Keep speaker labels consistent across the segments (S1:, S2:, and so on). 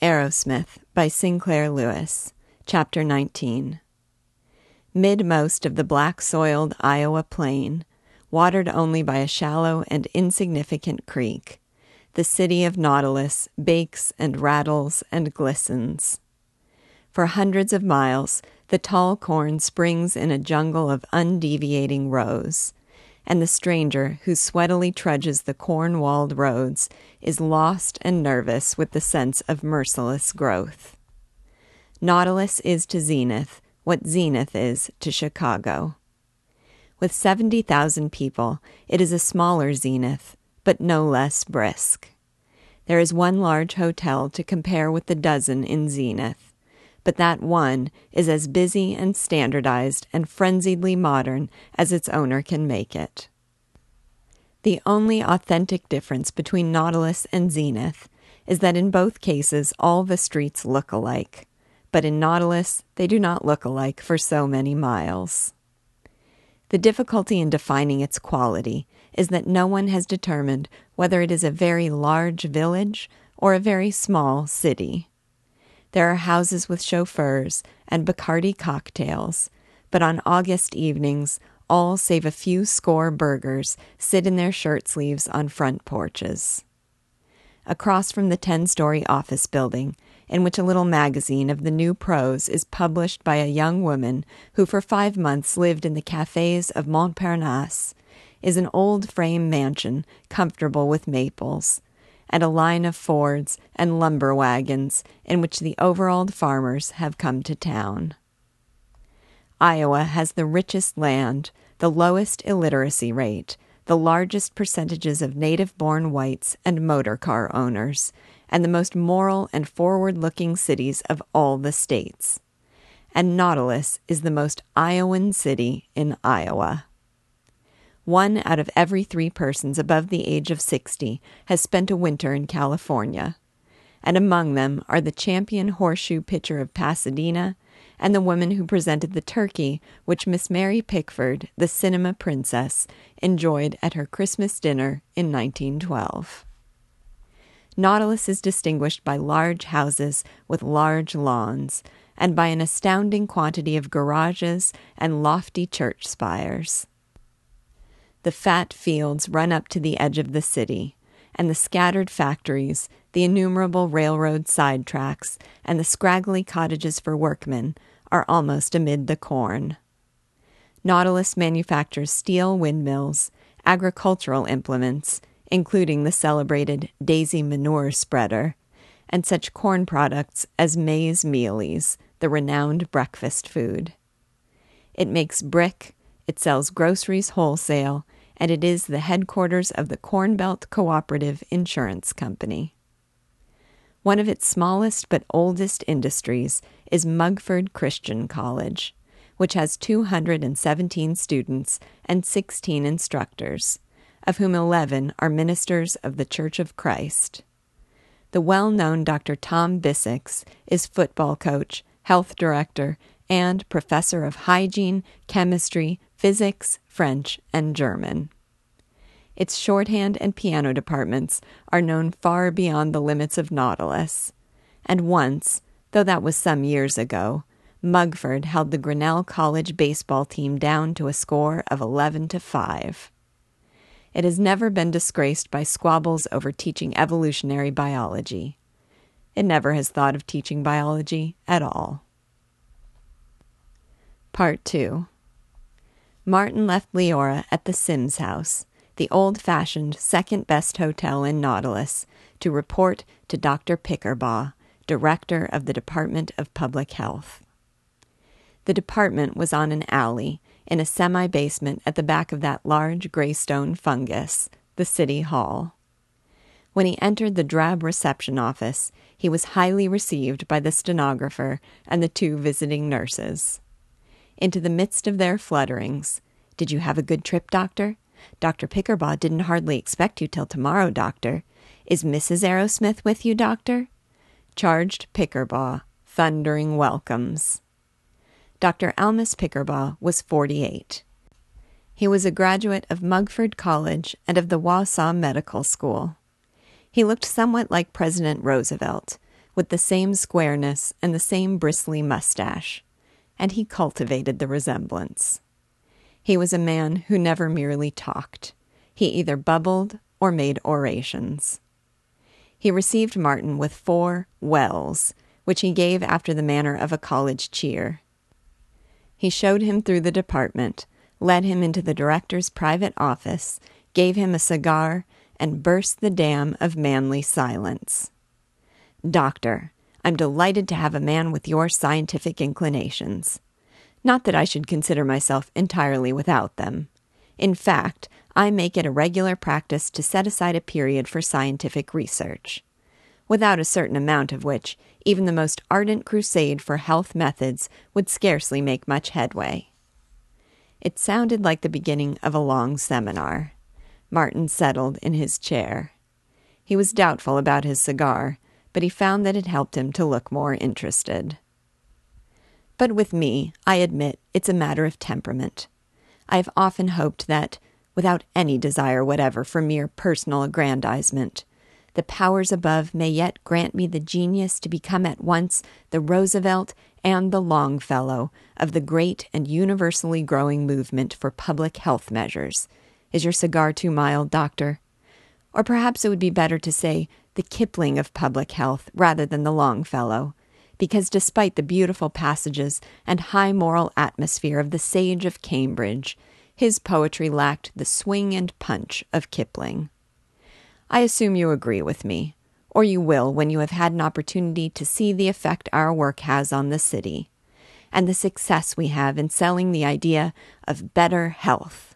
S1: Arrowsmith by Sinclair Lewis, Chapter 19. Midmost of the black soiled Iowa plain, watered only by a shallow and insignificant creek, the city of Nautilus bakes and rattles and glistens. For hundreds of miles, the tall corn springs in a jungle of undeviating rows, and the stranger who sweatily trudges the corn walled roads is lost and nervous with the sense of merciless growth. Nautilus is to Zenith what Zenith is to Chicago. With 70,000 people, it is a smaller Zenith, but no less brisk. There is one large hotel to compare with the dozen in Zenith, but that one is as busy and standardized and frenziedly modern as its owner can make it. The only authentic difference between Nautilus and Zenith is that in both cases all the streets look alike, but in Nautilus they do not look alike for so many miles. The difficulty in defining its quality is that no one has determined whether it is a very large village or a very small city. There are houses with chauffeurs and Bacardi cocktails, but on August evenings, all save a few score burghers sit in their shirt sleeves on front porches. Across from the 10 story office building, in which a little magazine of the new prose is published by a young woman who for five months lived in the cafes of Montparnasse, is an old frame mansion comfortable with maples, and a line of Fords and lumber wagons in which the overalled farmers have come to town. Iowa has the richest land, the lowest illiteracy rate, the largest percentages of native born whites and motor car owners, and the most moral and forward looking cities of all the states. And Nautilus is the most Iowan city in Iowa. One out of every three persons above the age of 60 has spent a winter in California, and among them are the champion horseshoe pitcher of Pasadena and the woman who presented the turkey which Miss Mary Pickford, the cinema princess, enjoyed at her Christmas dinner in 1912. Nautilus is distinguished by large houses with large lawns, and by an astounding quantity of garages and lofty church spires. The fat fields run up to the edge of the city, and the scattered factories, the innumerable railroad side tracks, and the scraggly cottages for workmen are almost amid the corn. Nautilus manufactures steel windmills, agricultural implements, including the celebrated Daisy Manure Spreader, and such corn products as maize mealies, the renowned breakfast food. It makes brick, it sells groceries wholesale, and it is the headquarters of the Corn Belt Cooperative Insurance Company. One of its smallest but oldest industries is Mugford Christian College, which has 217 students and 16 instructors of whom 11 are ministers of the Church of Christ. The well known Dr. Tom Bissix is football coach, health director, and professor of hygiene, chemistry, physics, French, and German. Its shorthand and piano departments are known far beyond the limits of Nautilus. And once, though that was some years ago, Mugford held the Grinnell College baseball team down to a score of 11 to 5. It has never been disgraced by squabbles over teaching evolutionary biology. It never has thought of teaching biology at all. Part 2 Martin left Leora at the Sims house, the old fashioned second best hotel in Nautilus, to report to Dr. Pickerbaugh, director of the Department of Public Health. The department was on an alley in a semi basement at the back of that large gray stone fungus, the City Hall. When he entered the drab reception office, he was highly received by the stenographer and the two visiting nurses. Into the midst of their flutterings, Did you have a good trip, doctor? Dr. Pickerbaugh didn't hardly expect you till tomorrow, doctor. Is Mrs. Arrowsmith with you, doctor? Charged Pickerbaugh, thundering welcomes. Dr. Almus Pickerbaugh was 48. He was a graduate of Mugford College and of the Wausau Medical School. He looked somewhat like President Roosevelt, with the same squareness and the same bristly mustache, and he cultivated the resemblance. He was a man who never merely talked. He either bubbled or made orations. He received Martin with four wells, which he gave after the manner of a college cheer. He showed him through the department, led him into the director's private office, gave him a cigar, and burst the dam of manly silence. Doctor, I'm delighted to have a man with your scientific inclinations. Not that I should consider myself entirely without them. In fact, I make it a regular practice to set aside a period for scientific research, without a certain amount of which even the most ardent crusade for health methods would scarcely make much headway. It sounded like the beginning of a long seminar. Martin settled in his chair. He was doubtful about his cigar, but he found that it helped him to look more interested. But with me, I admit it's a matter of temperament. I have often hoped that, without any desire whatever for mere personal aggrandizement, the powers above may yet grant me the genius to become at once the Roosevelt and the Longfellow of the great and universally growing movement for public health measures. Is your cigar too mild, doctor? Or perhaps it would be better to say the Kipling of public health rather than the Longfellow, because despite the beautiful passages and high moral atmosphere of the Sage of Cambridge, his poetry lacked the swing and punch of Kipling. I assume you agree with me, or you will when you have had an opportunity to see the effect our work has on the city, and the success we have in selling the idea of better health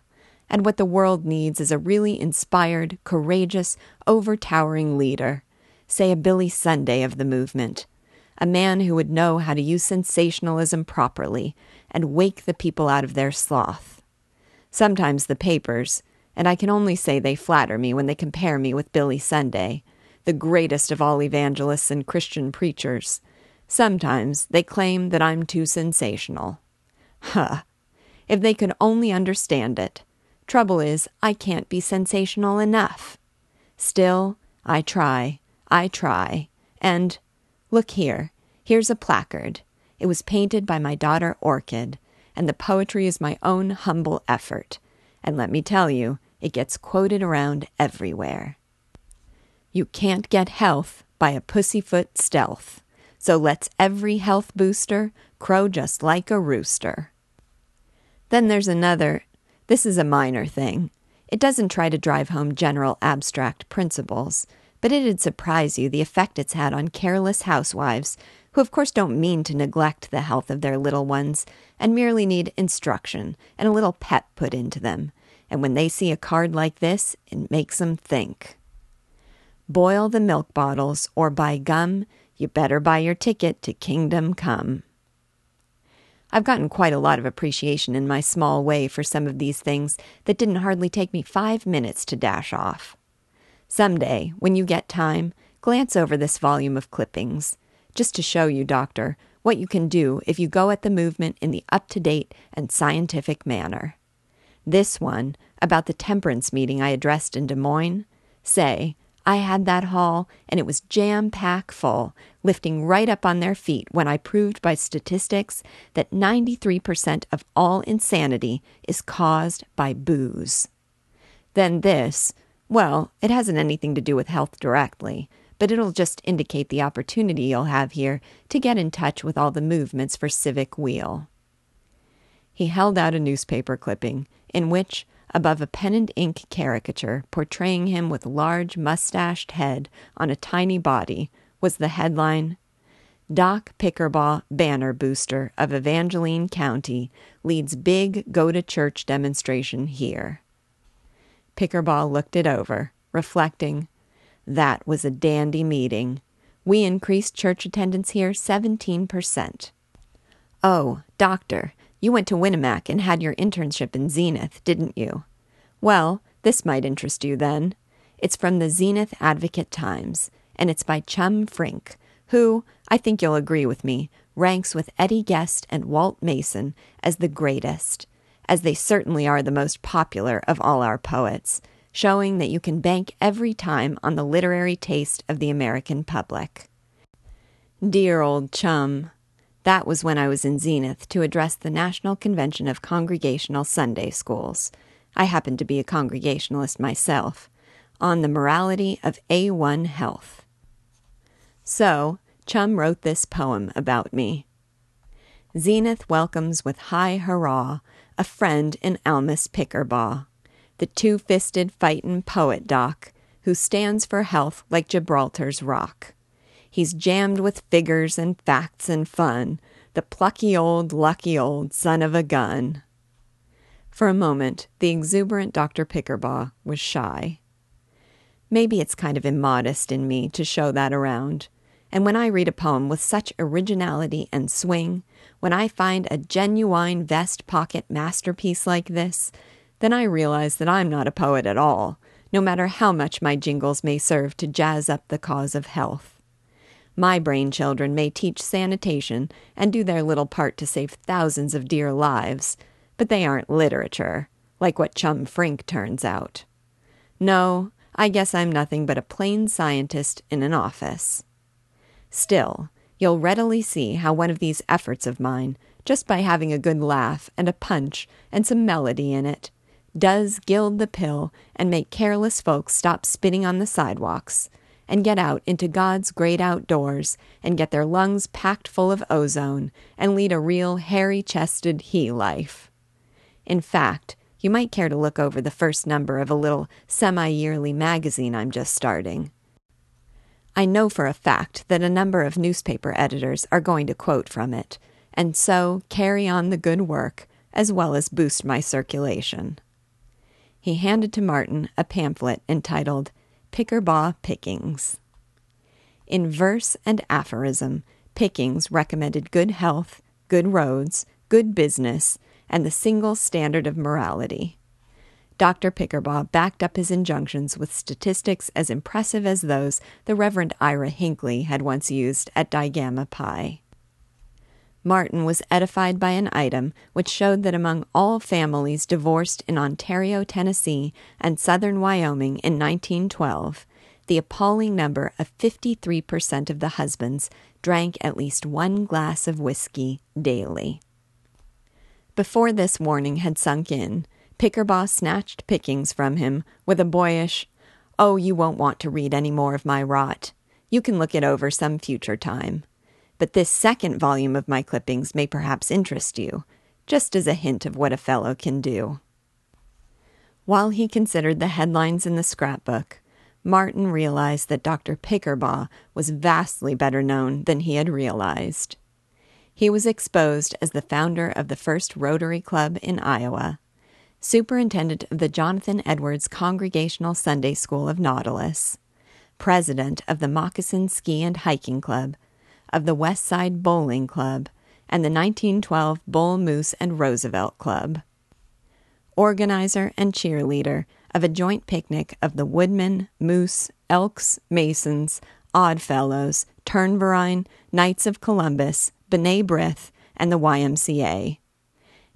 S1: and what the world needs is a really inspired, courageous, overtowering leader, say a Billy Sunday of the movement, a man who would know how to use sensationalism properly and wake the people out of their sloth. Sometimes the papers, and I can only say they flatter me when they compare me with Billy Sunday, the greatest of all evangelists and Christian preachers. Sometimes they claim that I'm too sensational. Huh! If they could only understand it, Trouble is, I can't be sensational enough. Still, I try, I try, and look here, here's a placard. It was painted by my daughter Orchid, and the poetry is my own humble effort. And let me tell you, it gets quoted around everywhere. You can't get health by a pussyfoot stealth, so let's every health booster crow just like a rooster. Then there's another this is a minor thing. It doesn't try to drive home general abstract principles, but it'd surprise you the effect it's had on careless housewives, who of course don't mean to neglect the health of their little ones, and merely need instruction and a little pep put into them. And when they see a card like this, it makes them think. Boil the milk bottles, or buy gum, you better buy your ticket to Kingdom Come. I've gotten quite a lot of appreciation in my small way for some of these things that didn't hardly take me five minutes to dash off. Some day, when you get time, glance over this volume of clippings, just to show you, Doctor, what you can do if you go at the movement in the up to date and scientific manner. This one, about the temperance meeting I addressed in Des Moines, say, I had that hall, and it was jam pack full, lifting right up on their feet when I proved by statistics that 93% of all insanity is caused by booze. Then this, well, it hasn't anything to do with health directly, but it'll just indicate the opportunity you'll have here to get in touch with all the movements for Civic Weal. He held out a newspaper clipping in which, above a pen and ink caricature portraying him with large mustached head on a tiny body was the headline Doc Pickerbaugh banner booster of Evangeline County leads big go to church demonstration here. Pickerbaugh looked it over, reflecting, That was a dandy meeting. We increased church attendance here 17%. Oh, doctor, you went to Winnemac and had your internship in Zenith, didn't you? Well, this might interest you then. It's from the Zenith Advocate Times, and it's by Chum Frink, who, I think you'll agree with me, ranks with Eddie Guest and Walt Mason as the greatest, as they certainly are the most popular of all our poets, showing that you can bank every time on the literary taste of the American public. Dear old chum. That was when I was in Zenith to address the National Convention of Congregational Sunday Schools. I happen to be a Congregationalist myself, on the morality of A1 health. So, Chum wrote this poem about me. Zenith welcomes with high hurrah a friend in Almus Pickerbaugh, the two fisted fightin' poet doc, who stands for health like Gibraltar's rock. He's jammed with figures and facts and fun, the plucky old, lucky old son of a gun. For a moment, the exuberant Dr. Pickerbaugh was shy. Maybe it's kind of immodest in me to show that around. And when I read a poem with such originality and swing, when I find a genuine vest pocket masterpiece like this, then I realize that I'm not a poet at all, no matter how much my jingles may serve to jazz up the cause of health. My brain children may teach sanitation and do their little part to save thousands of dear lives, but they aren't literature, like what Chum Frink turns out. No, I guess I'm nothing but a plain scientist in an office. Still, you'll readily see how one of these efforts of mine, just by having a good laugh and a punch and some melody in it, does gild the pill and make careless folks stop spitting on the sidewalks and get out into God's great outdoors and get their lungs packed full of ozone and lead a real hairy chested he life. In fact, you might care to look over the first number of a little semi yearly magazine I'm just starting. I know for a fact that a number of newspaper editors are going to quote from it, and so carry on the good work as well as boost my circulation. He handed to Martin a pamphlet entitled Pickerbaugh Pickings. In verse and aphorism, Pickings recommended good health, good roads, good business, and the single standard of morality. Dr. Pickerbaugh backed up his injunctions with statistics as impressive as those the Reverend Ira Hinkley had once used at Digamma Pi. Martin was edified by an item which showed that among all families divorced in Ontario, Tennessee, and southern Wyoming in 1912, the appalling number of 53% of the husbands drank at least one glass of whiskey daily. Before this warning had sunk in, Pickerbaugh snatched pickings from him with a boyish, Oh, you won't want to read any more of my rot. You can look it over some future time but this second volume of my clippings may perhaps interest you, just as a hint of what a fellow can do. While he considered the headlines in the scrapbook, Martin realized that Dr. Pickerbaugh was vastly better known than he had realized. He was exposed as the founder of the first Rotary Club in Iowa, superintendent of the Jonathan Edwards Congregational Sunday School of Nautilus, president of the Moccasin Ski and Hiking Club, of the West Side Bowling Club and the 1912 Bull Moose and Roosevelt Club. Organizer and cheerleader of a joint picnic of the Woodmen, Moose, Elks, Masons, Oddfellows, Turnverein, Knights of Columbus, B'nai B'rith, and the YMCA.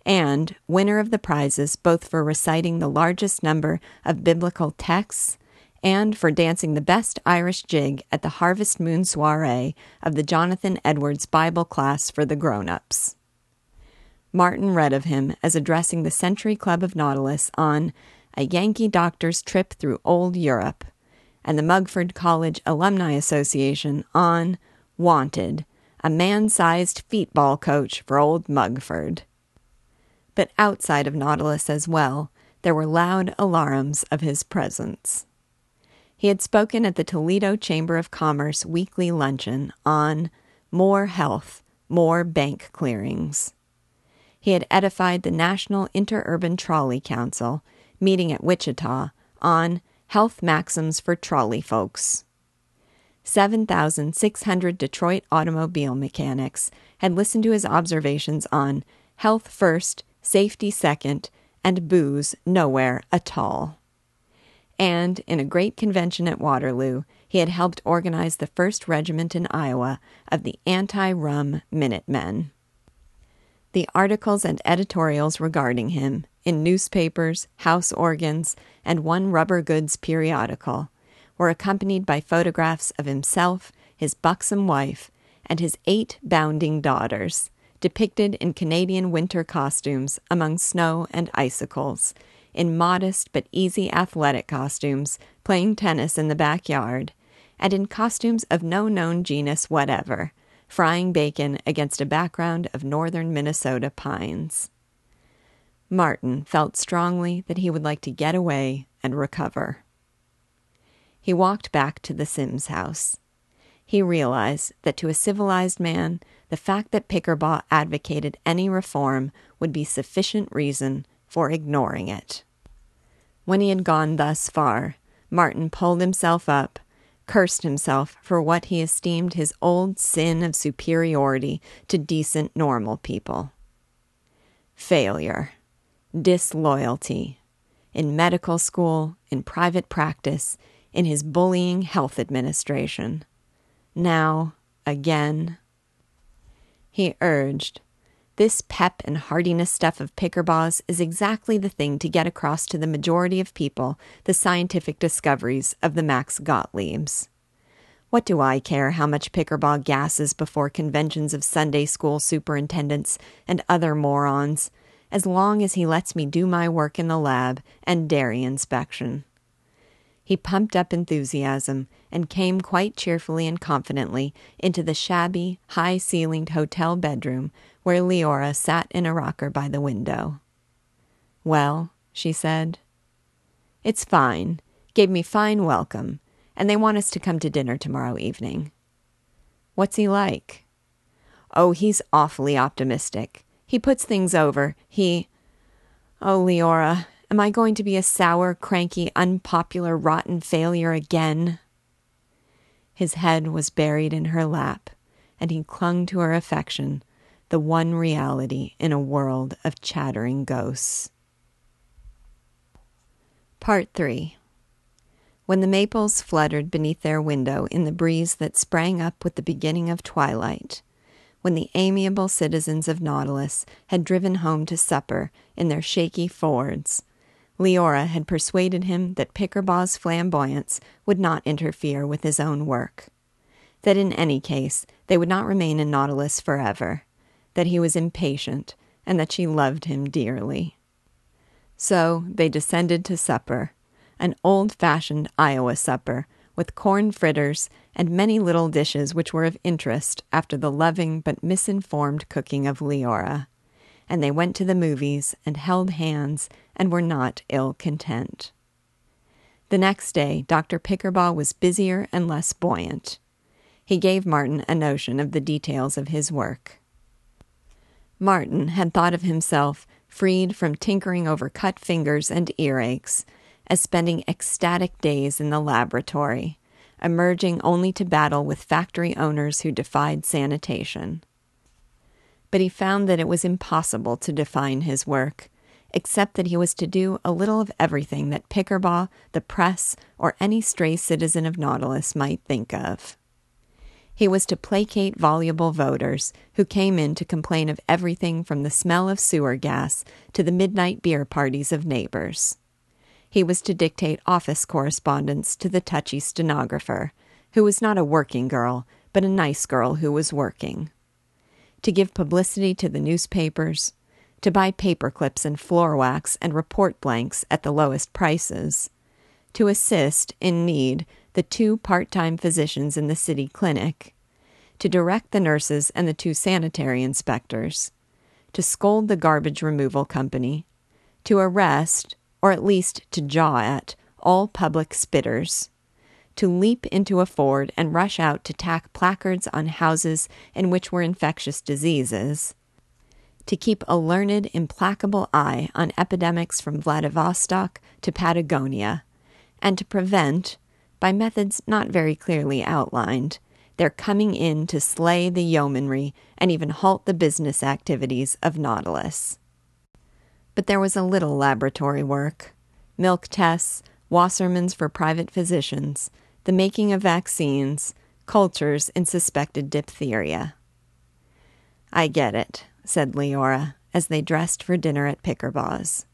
S1: And winner of the prizes both for reciting the largest number of biblical texts and for dancing the best Irish jig at the Harvest Moon soiree of the Jonathan Edwards Bible class for the grown ups. Martin read of him as addressing the Century Club of Nautilus on A Yankee Doctor's Trip Through Old Europe, and the Mugford College Alumni Association on Wanted, a man sized feetball coach for old Mugford. But outside of Nautilus as well, there were loud alarums of his presence. He had spoken at the Toledo Chamber of Commerce weekly luncheon on more health, more bank clearings. He had edified the National Interurban Trolley Council, meeting at Wichita, on health maxims for trolley folks. 7,600 Detroit automobile mechanics had listened to his observations on health first, safety second, and booze nowhere at all and in a great convention at Waterloo, he had helped organize the first regiment in Iowa of the Anti Rum Minutemen. The articles and editorials regarding him, in newspapers, house organs, and one rubber goods periodical, were accompanied by photographs of himself, his buxom wife, and his eight bounding daughters, depicted in Canadian winter costumes among snow and icicles, in modest but easy athletic costumes, playing tennis in the backyard, and in costumes of no known genus whatever, frying bacon against a background of northern Minnesota pines. Martin felt strongly that he would like to get away and recover. He walked back to the Sims house. He realized that to a civilized man, the fact that Pickerbaugh advocated any reform would be sufficient reason for ignoring it. When he had gone thus far, Martin pulled himself up, cursed himself for what he esteemed his old sin of superiority to decent, normal people. Failure, disloyalty, in medical school, in private practice, in his bullying health administration. Now, again. He urged, this pep and hardiness stuff of Pickerbaugh's is exactly the thing to get across to the majority of people the scientific discoveries of the Max Gottliebs. What do I care how much Pickerbaugh gasses before conventions of Sunday school superintendents and other morons, as long as he lets me do my work in the lab and dairy inspection? He pumped up enthusiasm and came quite cheerfully and confidently into the shabby, high ceilinged hotel bedroom where Leora sat in a rocker by the window. Well, she said. It's fine. Gave me fine welcome, and they want us to come to dinner tomorrow evening. What's he like? Oh, he's awfully optimistic. He puts things over. He. Oh, Leora, am I going to be a sour, cranky, unpopular, rotten failure again? His head was buried in her lap, and he clung to her affection the one reality in a world of chattering ghosts. Part 3 When the maples fluttered beneath their window in the breeze that sprang up with the beginning of twilight, when the amiable citizens of Nautilus had driven home to supper in their shaky Fords, Leora had persuaded him that Pickerbaugh's flamboyance would not interfere with his own work. That in any case they would not remain in Nautilus forever, that he was impatient, and that she loved him dearly. So they descended to supper, an old fashioned Iowa supper, with corn fritters and many little dishes which were of interest after the loving but misinformed cooking of Leora. And they went to the movies and held hands and were not ill content. The next day, Dr. Pickerbaugh was busier and less buoyant. He gave Martin a notion of the details of his work. Martin had thought of himself freed from tinkering over cut fingers and earaches, as spending ecstatic days in the laboratory, emerging only to battle with factory owners who defied sanitation. But he found that it was impossible to define his work, except that he was to do a little of everything that Pickerbaugh, the press, or any stray citizen of Nautilus might think of. He was to placate voluble voters who came in to complain of everything from the smell of sewer gas to the midnight beer parties of neighbors. He was to dictate office correspondence to the touchy stenographer, who was not a working girl, but a nice girl who was working. To give publicity to the newspapers, to buy paper clips and floor wax and report blanks at the lowest prices, to assist, in need, the two part time physicians in the city clinic, to direct the nurses and the two sanitary inspectors, to scold the garbage removal company, to arrest, or at least to jaw at, all public spitters, to leap into a Ford and rush out to tack placards on houses in which were infectious diseases, to keep a learned, implacable eye on epidemics from Vladivostok to Patagonia, and to prevent, by methods not very clearly outlined, their coming in to slay the yeomanry and even halt the business activities of Nautilus. But there was a little laboratory work milk tests, Wassermann's for private physicians, the making of vaccines, cultures in suspected diphtheria. I get it, said Leora as they dressed for dinner at Pickerbaugh's.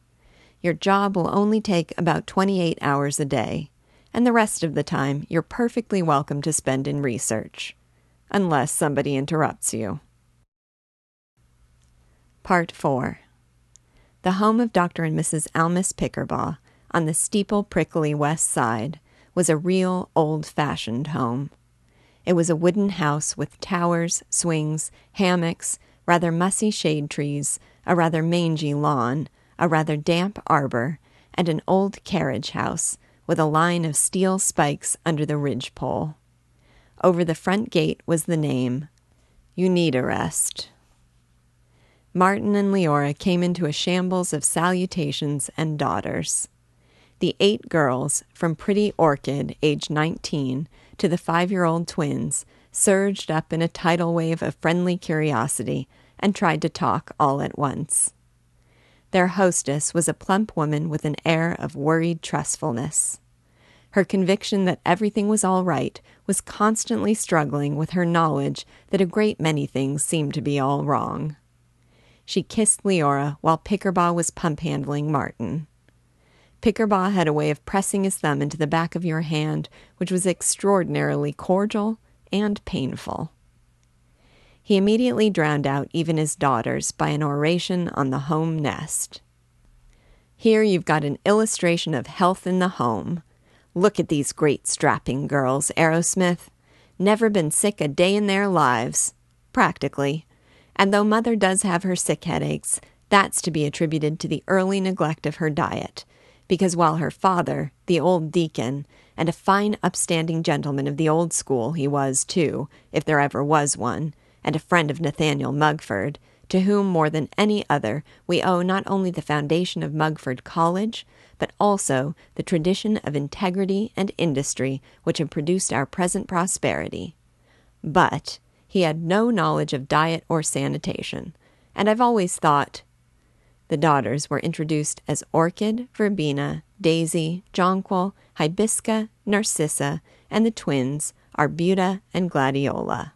S1: Your job will only take about 28 hours a day, and the rest of the time you're perfectly welcome to spend in research. unless somebody interrupts you. Part 4 The home of Dr. and Mrs. Almus Pickerbaugh on the steeple prickly west side was a real old fashioned home. It was a wooden house with towers, swings, hammocks, rather mussy shade trees, a rather mangy lawn, a rather damp arbor, and an old carriage house with a line of steel spikes under the ridge pole. Over the front gate was the name, You Need a Rest. Martin and Leora came into a shambles of salutations and daughters. The eight girls, from pretty Orchid, age 19, to the five year old twins, surged up in a tidal wave of friendly curiosity and tried to talk all at once. Their hostess was a plump woman with an air of worried trustfulness. Her conviction that everything was all right was constantly struggling with her knowledge that a great many things seemed to be all wrong. She kissed Leora while Pickerbaugh was pump handling Martin. Pickerbaugh had a way of pressing his thumb into the back of your hand, which was extraordinarily cordial and painful. He immediately drowned out even his daughters by an oration on the home nest. Here you've got an illustration of health in the home. Look at these great strapping girls, Arrowsmith. Never been sick a day in their lives, practically. And though mother does have her sick headaches, that's to be attributed to the early neglect of her diet, because while her father, the old deacon, and a fine upstanding gentleman of the old school he was, too, if there ever was one, and a friend of Nathaniel Mugford, to whom more than any other we owe not only the foundation of Mugford College, but also the tradition of integrity and industry which have produced our present prosperity. But he had no knowledge of diet or sanitation, and I've always thought. The daughters were introduced as Orchid, Verbena, Daisy, Jonquil, Hibisca, Narcissa, and the twins, Arbuta and Gladiola.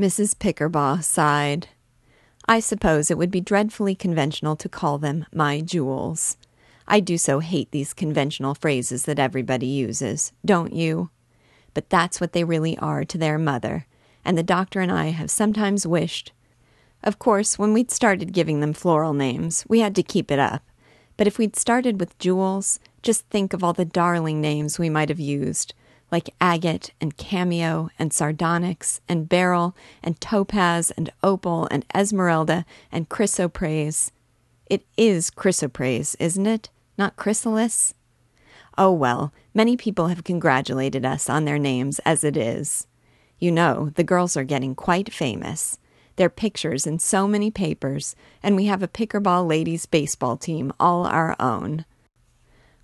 S1: Mrs. Pickerbaugh sighed. I suppose it would be dreadfully conventional to call them my jewels. I do so hate these conventional phrases that everybody uses, don't you? But that's what they really are to their mother, and the doctor and I have sometimes wished. Of course, when we'd started giving them floral names, we had to keep it up. But if we'd started with jewels, just think of all the darling names we might have used like agate and cameo and sardonyx and beryl and topaz and opal and esmeralda and chrysoprase. It is chrysoprase, isn't it? Not chrysalis? Oh well, many people have congratulated us on their names as it is. You know, the girls are getting quite famous. Their pictures in so many papers, and we have a Pickerbaugh ladies baseball team all our own.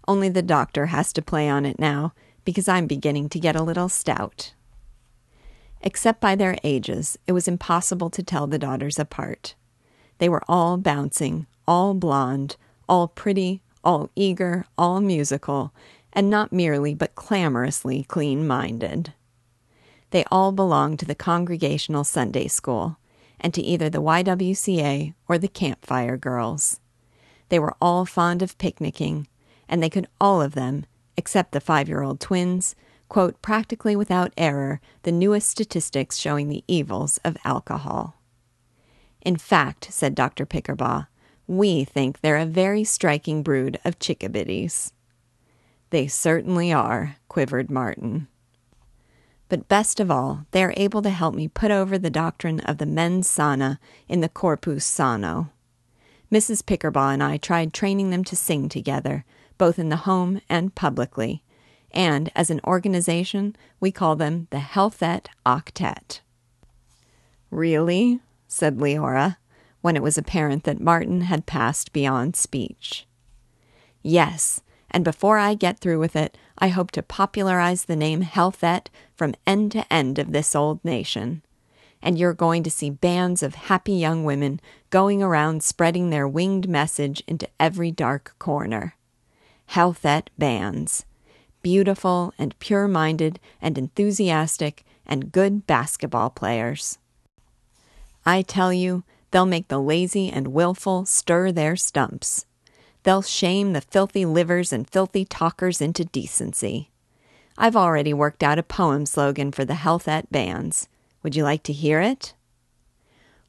S1: Only the doctor has to play on it now, because I'm beginning to get a little stout. Except by their ages, it was impossible to tell the daughters apart. They were all bouncing, all blonde, all pretty, all eager, all musical, and not merely but clamorously clean minded. They all belonged to the Congregational Sunday School, and to either the YWCA or the Campfire Girls. They were all fond of picnicking, and they could all of them except the five year old twins, quote practically without error the newest statistics showing the evils of alcohol. In fact, said Dr. Pickerbaugh, we think they're a very striking brood of chickabiddies. They certainly are, quivered Martin. But best of all, they are able to help me put over the doctrine of the mens sana in the corpus sano. Mrs. Pickerbaugh and I tried training them to sing together, both in the home and publicly. And as an organization, we call them the Healthette Octet. Really? said Leora, when it was apparent that Martin had passed beyond speech. Yes, and before I get through with it, I hope to popularize the name Healthette from end to end of this old nation. And you're going to see bands of happy young women going around spreading their winged message into every dark corner. Healthette bands. Beautiful and pure minded and enthusiastic and good basketball players. I tell you, they'll make the lazy and willful stir their stumps. They'll shame the filthy livers and filthy talkers into decency. I've already worked out a poem slogan for the Healthette bands. Would you like to hear it?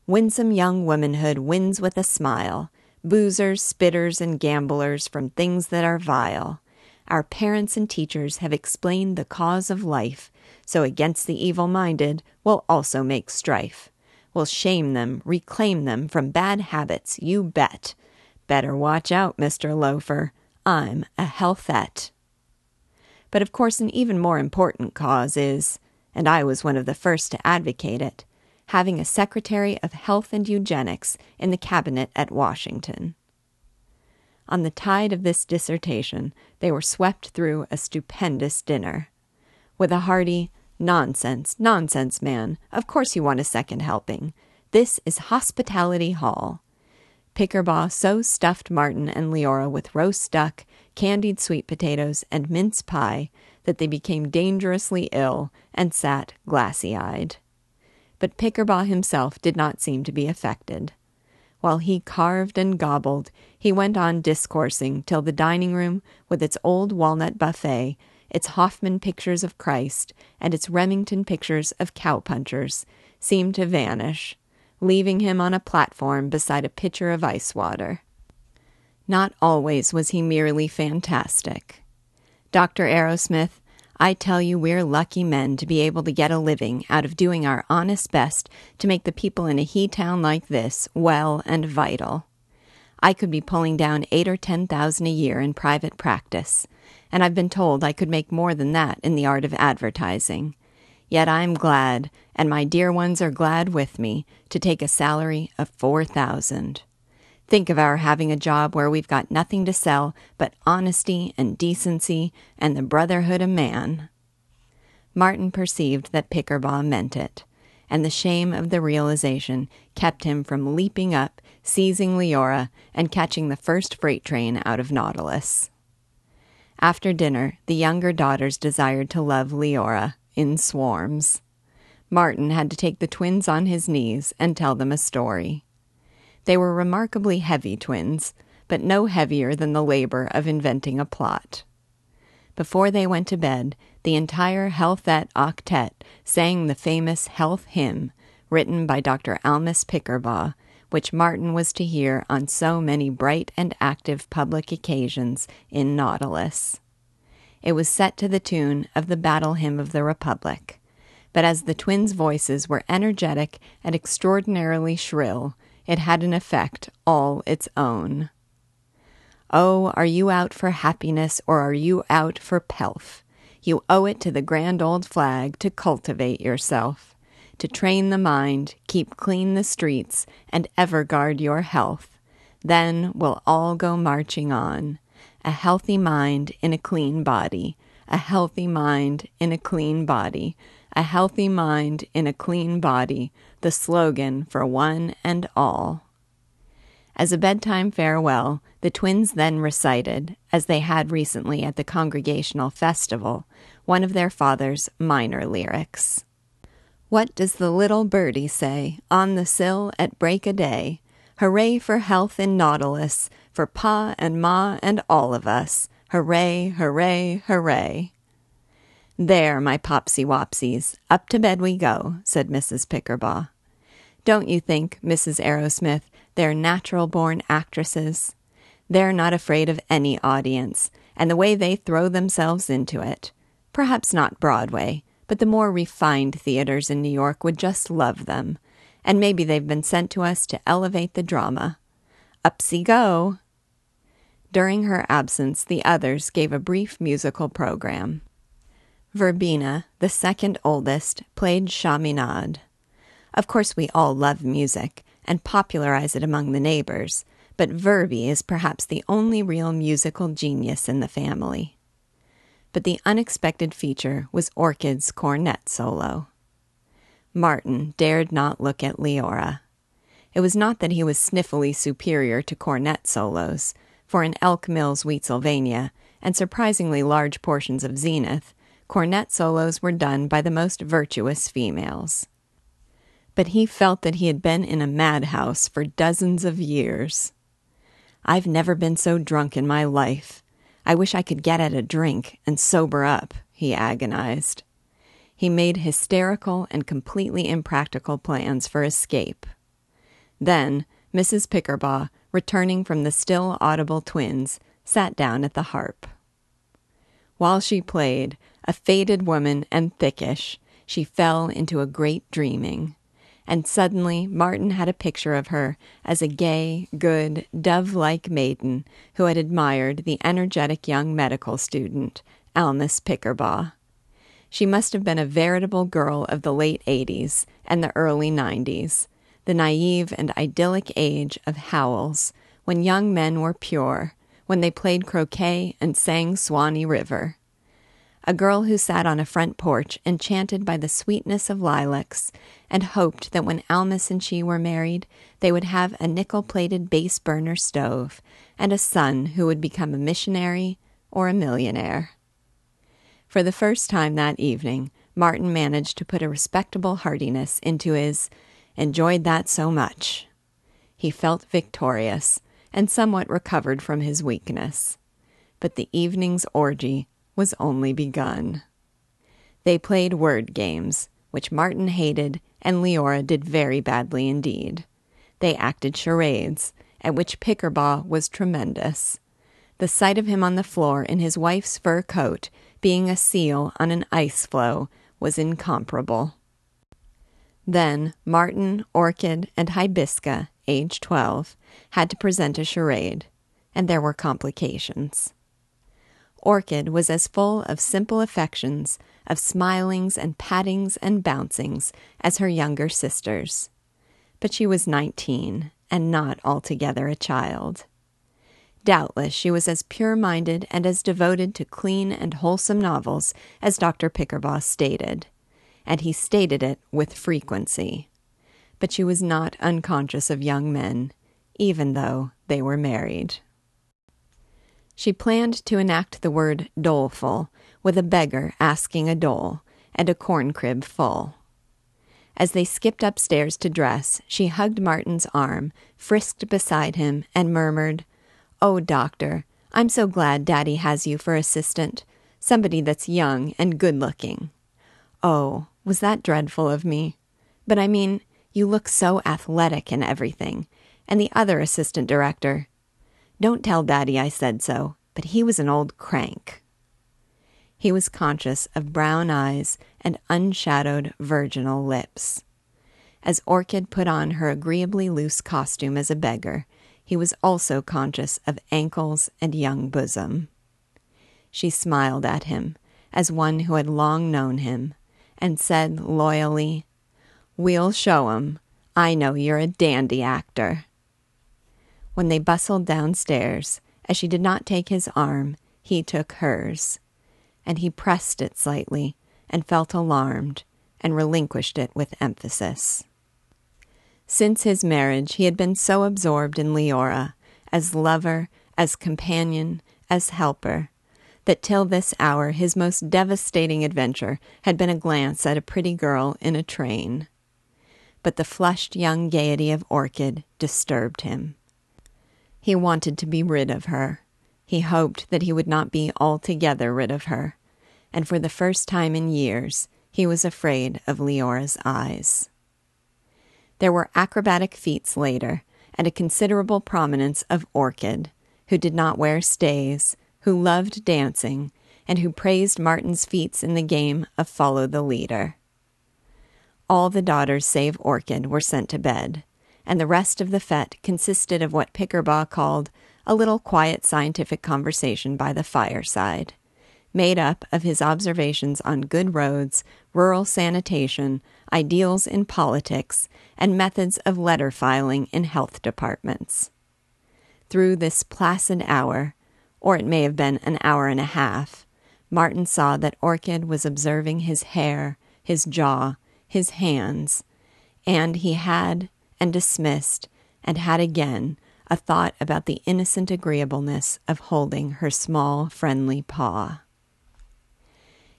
S1: Winsome young womanhood wins with a smile, boozers, spitters, and gamblers from things that are vile. Our parents and teachers have explained the cause of life, so against the evil minded we'll also make strife. We'll shame them, reclaim them from bad habits, you bet. Better watch out, Mr. Loafer. I'm a healthette. But of course, an even more important cause is, and I was one of the first to advocate it, having a Secretary of Health and Eugenics in the Cabinet at Washington. On the tide of this dissertation, they were swept through a stupendous dinner. With a hearty, Nonsense, nonsense, man. Of course you want a second helping. This is Hospitality Hall. Pickerbaugh so stuffed Martin and Leora with roast duck, candied sweet potatoes, and mince pie that they became dangerously ill and sat glassy eyed. But Pickerbaugh himself did not seem to be affected. While he carved and gobbled, he went on discoursing till the dining room, with its old walnut buffet, its Hoffman pictures of Christ, and its Remington pictures of cowpunchers, seemed to vanish, leaving him on a platform beside a pitcher of ice water. Not always was he merely fantastic. Dr. Arrowsmith, I tell you we're lucky men to be able to get a living out of doing our honest best to make the people in a he town like this well and vital. I could be pulling down eight or ten thousand a year in private practice, and I've been told I could make more than that in the art of advertising. Yet I'm glad, and my dear ones are glad with me, to take a salary of four thousand. Think of our having a job where we've got nothing to sell but honesty and decency and the brotherhood of man. Martin perceived that Pickerbaugh meant it, and the shame of the realization kept him from leaping up, seizing Leora, and catching the first freight train out of Nautilus. After dinner, the younger daughters desired to love Leora in swarms. Martin had to take the twins on his knees and tell them a story. They were remarkably heavy twins, but no heavier than the labor of inventing a plot. Before they went to bed, the entire Healthette octet sang the famous Health Hymn, written by Dr. Almus Pickerbaugh, which Martin was to hear on so many bright and active public occasions in Nautilus. It was set to the tune of the Battle Hymn of the Republic, but as the twins' voices were energetic and extraordinarily shrill, it had an effect all its own. Oh, are you out for happiness or are you out for pelf? You owe it to the grand old flag to cultivate yourself to train the mind, keep clean the streets, and ever guard your health. Then we'll all go marching on. A healthy mind in a clean body, a healthy mind in a clean body, a healthy mind in a clean body, the slogan for one and all. As a bedtime farewell, the twins then recited, as they had recently at the Congregational Festival, one of their father's minor lyrics. What does the little birdie say on the sill at break o' day? Hooray for health in Nautilus, for Pa and Ma and all of us. Hooray, hooray, hooray. There, my popsy wopsies, up to bed we go, said Mrs. Pickerbaugh. Don't you think, Mrs. Arrowsmith, they're natural born actresses? They're not afraid of any audience, and the way they throw themselves into it. Perhaps not Broadway, but the more refined theaters in New York would just love them, and maybe they've been sent to us to elevate the drama. Upsy go! During her absence, the others gave a brief musical program. Verbena, the second oldest, played Chaminade. Of course, we all love music and popularize it among the neighbors, but Verby is perhaps the only real musical genius in the family but the unexpected feature was Orchid's cornet solo. Martin dared not look at Leora. It was not that he was sniffily superior to cornet solos, for in Elk Mills, Wheatsylvania, and surprisingly large portions of Zenith, cornet solos were done by the most virtuous females. But he felt that he had been in a madhouse for dozens of years. I've never been so drunk in my life, I wish I could get at a drink and sober up, he agonized. he made hysterical and completely impractical plans for escape. Then, Mrs. Pickerbaugh, returning from the still audible twins, sat down at the harp. While she played, a faded woman and thickish, she fell into a great dreaming. And suddenly Martin had a picture of her as a gay, good, dove like maiden who had admired the energetic young medical student, Almus Pickerbaugh. She must have been a veritable girl of the late 80s and the early 90s, the naive and idyllic age of Howells, when young men were pure, when they played croquet and sang Swanee River. A girl who sat on a front porch enchanted by the sweetness of lilacs and hoped that when Almus and she were married, they would have a nickel plated base burner stove and a son who would become a missionary or a millionaire. For the first time that evening, Martin managed to put a respectable heartiness into his enjoyed that so much. He felt victorious and somewhat recovered from his weakness. But the evening's orgy was only begun. They played word games, which Martin hated and Leora did very badly indeed. They acted charades, at which Pickerbaugh was tremendous. The sight of him on the floor in his wife's fur coat, being a seal on an ice floe, was incomparable. Then Martin, Orchid, and Hibisca, age 12, had to present a charade, and there were complications. Orchid was as full of simple affections, of smilings and pattings and bouncings as her younger sisters. But she was nineteen, and not altogether a child. Doubtless she was as pure minded and as devoted to clean and wholesome novels as Dr. Pickerbaugh stated, and he stated it with frequency. But she was not unconscious of young men, even though they were married. She planned to enact the word doleful with a beggar asking a dole and a corn crib full. As they skipped upstairs to dress, she hugged Martin's arm, frisked beside him, and murmured, Oh, doctor, I'm so glad Daddy has you for assistant, somebody that's young and good looking. Oh, was that dreadful of me? But I mean, you look so athletic and everything. And the other assistant director, don't tell Daddy I said so, but he was an old crank. He was conscious of brown eyes and unshadowed virginal lips. As Orchid put on her agreeably loose costume as a beggar, he was also conscious of ankles and young bosom. She smiled at him, as one who had long known him, and said loyally, We'll show 'em. I know you're a dandy actor. When they bustled downstairs, as she did not take his arm, he took hers, and he pressed it slightly and felt alarmed and relinquished it with emphasis. Since his marriage, he had been so absorbed in Leora, as lover, as companion, as helper, that till this hour his most devastating adventure had been a glance at a pretty girl in a train. But the flushed young gaiety of Orchid disturbed him. He wanted to be rid of her. He hoped that he would not be altogether rid of her. And for the first time in years, he was afraid of Leora's eyes. There were acrobatic feats later, and a considerable prominence of Orchid, who did not wear stays, who loved dancing, and who praised Martin's feats in the game of Follow the Leader. All the daughters save Orchid were sent to bed, and the rest of the fete consisted of what Pickerbaugh called a little quiet scientific conversation by the fireside, made up of his observations on good roads, rural sanitation, ideals in politics, and methods of letter filing in health departments. Through this placid hour, or it may have been an hour and a half, Martin saw that Orchid was observing his hair, his jaw, his hands, and he had, and dismissed, and had again a thought about the innocent agreeableness of holding her small, friendly paw.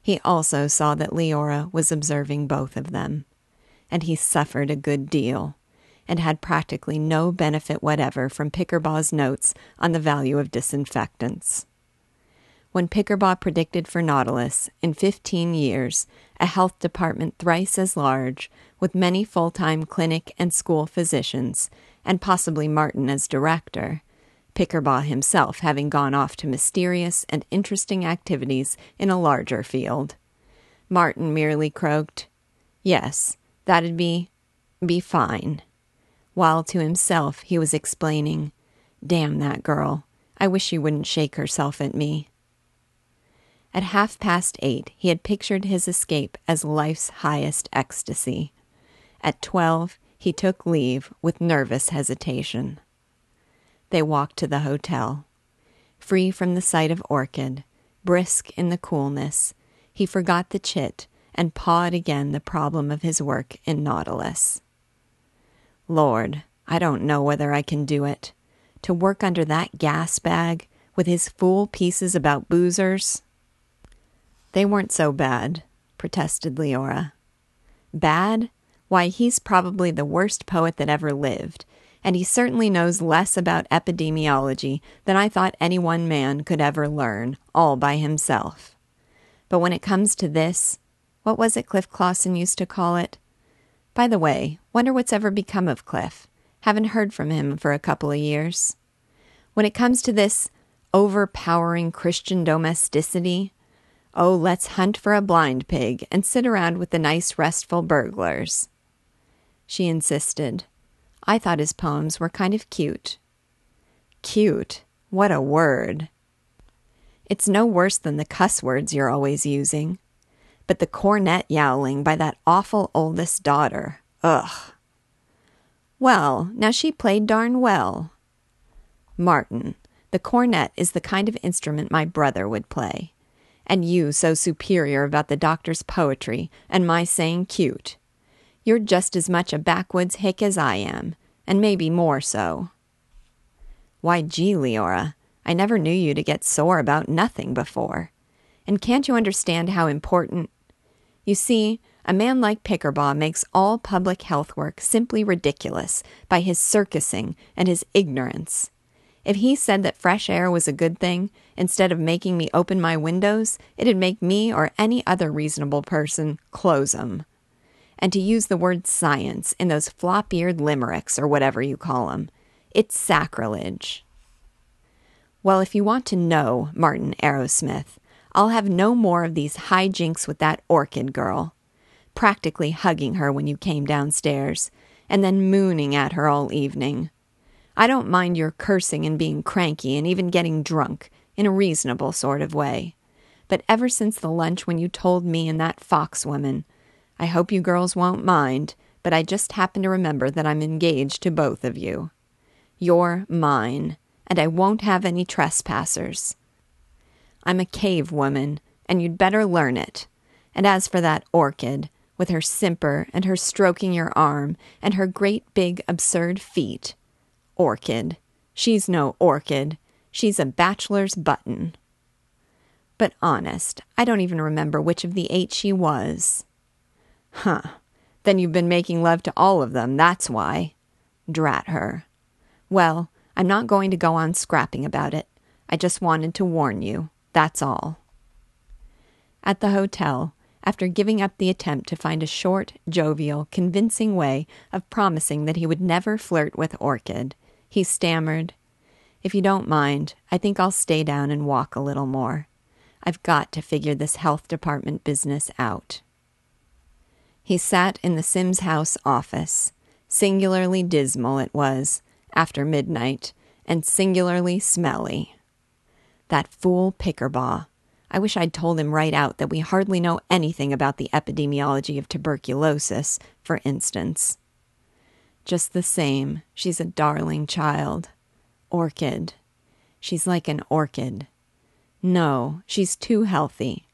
S1: He also saw that Leora was observing both of them, and he suffered a good deal, and had practically no benefit whatever from Pickerbaugh's notes on the value of disinfectants. When Pickerbaugh predicted for Nautilus, in 15 years, a health department thrice as large, with many full time clinic and school physicians, and possibly Martin as director, Pickerbaugh himself having gone off to mysterious and interesting activities in a larger field. Martin merely croaked, Yes, that'd be. be fine. While to himself he was explaining, Damn that girl. I wish she wouldn't shake herself at me. At half past eight, he had pictured his escape as life's highest ecstasy. At twelve, he took leave with nervous hesitation. They walked to the hotel. Free from the sight of Orchid, brisk in the coolness, he forgot the chit and pawed again the problem of his work in Nautilus. Lord, I don't know whether I can do it. To work under that gas bag with his fool pieces about boozers. They weren't so bad, protested Leora. Bad? Why, he's probably the worst poet that ever lived, and he certainly knows less about epidemiology than I thought any one man could ever learn, all by himself. But when it comes to this, what was it Cliff Clawson used to call it? By the way, wonder what's ever become of Cliff. Haven't heard from him for a couple of years. When it comes to this overpowering Christian domesticity, Oh, let's hunt for a blind pig and sit around with the nice, restful burglars. She insisted. I thought his poems were kind of cute. Cute? What a word. It's no worse than the cuss words you're always using. But the cornet yowling by that awful oldest daughter. Ugh. Well, now she played darn well. Martin, the cornet is the kind of instrument my brother would play and you so superior about the doctor's poetry and my saying cute. You're just as much a backwoods hick as I am, and maybe more so. Why, gee, Leora, I never knew you to get sore about nothing before. And can't you understand how important? You see, a man like Pickerbaugh makes all public health work simply ridiculous by his circusing and his ignorance. If he said that fresh air was a good thing, instead of making me open my windows, it'd make me or any other reasonable person close 'em. And to use the word science in those flop eared limericks or whatever you call 'em, it's sacrilege. Well, if you want to know Martin Arrowsmith, I'll have no more of these high jinks with that orchid girl. Practically hugging her when you came downstairs, and then mooning at her all evening. I don't mind your cursing and being cranky and even getting drunk in a reasonable sort of way. But ever since the lunch when you told me and that fox woman, I hope you girls won't mind, but I just happen to remember that I'm engaged to both of you. You're mine, and I won't have any trespassers. I'm a cave woman, and you'd better learn it. And as for that orchid, with her simper and her stroking your arm and her great big absurd feet, orchid. She's no orchid. She's a bachelor's button. But honest, I don't even remember which of the eight she was. Huh. Then you've been making love to all of them, that's why. Drat her. Well, I'm not going to go on scrapping about it. I just wanted to warn you. That's all. At the hotel, after giving up the attempt to find a short, jovial, convincing way of promising that he would never flirt with Orchid, he stammered, If you don't mind, I think I'll stay down and walk a little more. I've got to figure this health department business out. He sat in the Sims House office. Singularly dismal it was, after midnight, and singularly smelly. That fool Pickerbaugh. I wish I'd told him right out that we hardly know anything about the epidemiology of tuberculosis, for instance. Just the same, she's a darling child. Orchid. She's like an orchid. No, she's too healthy.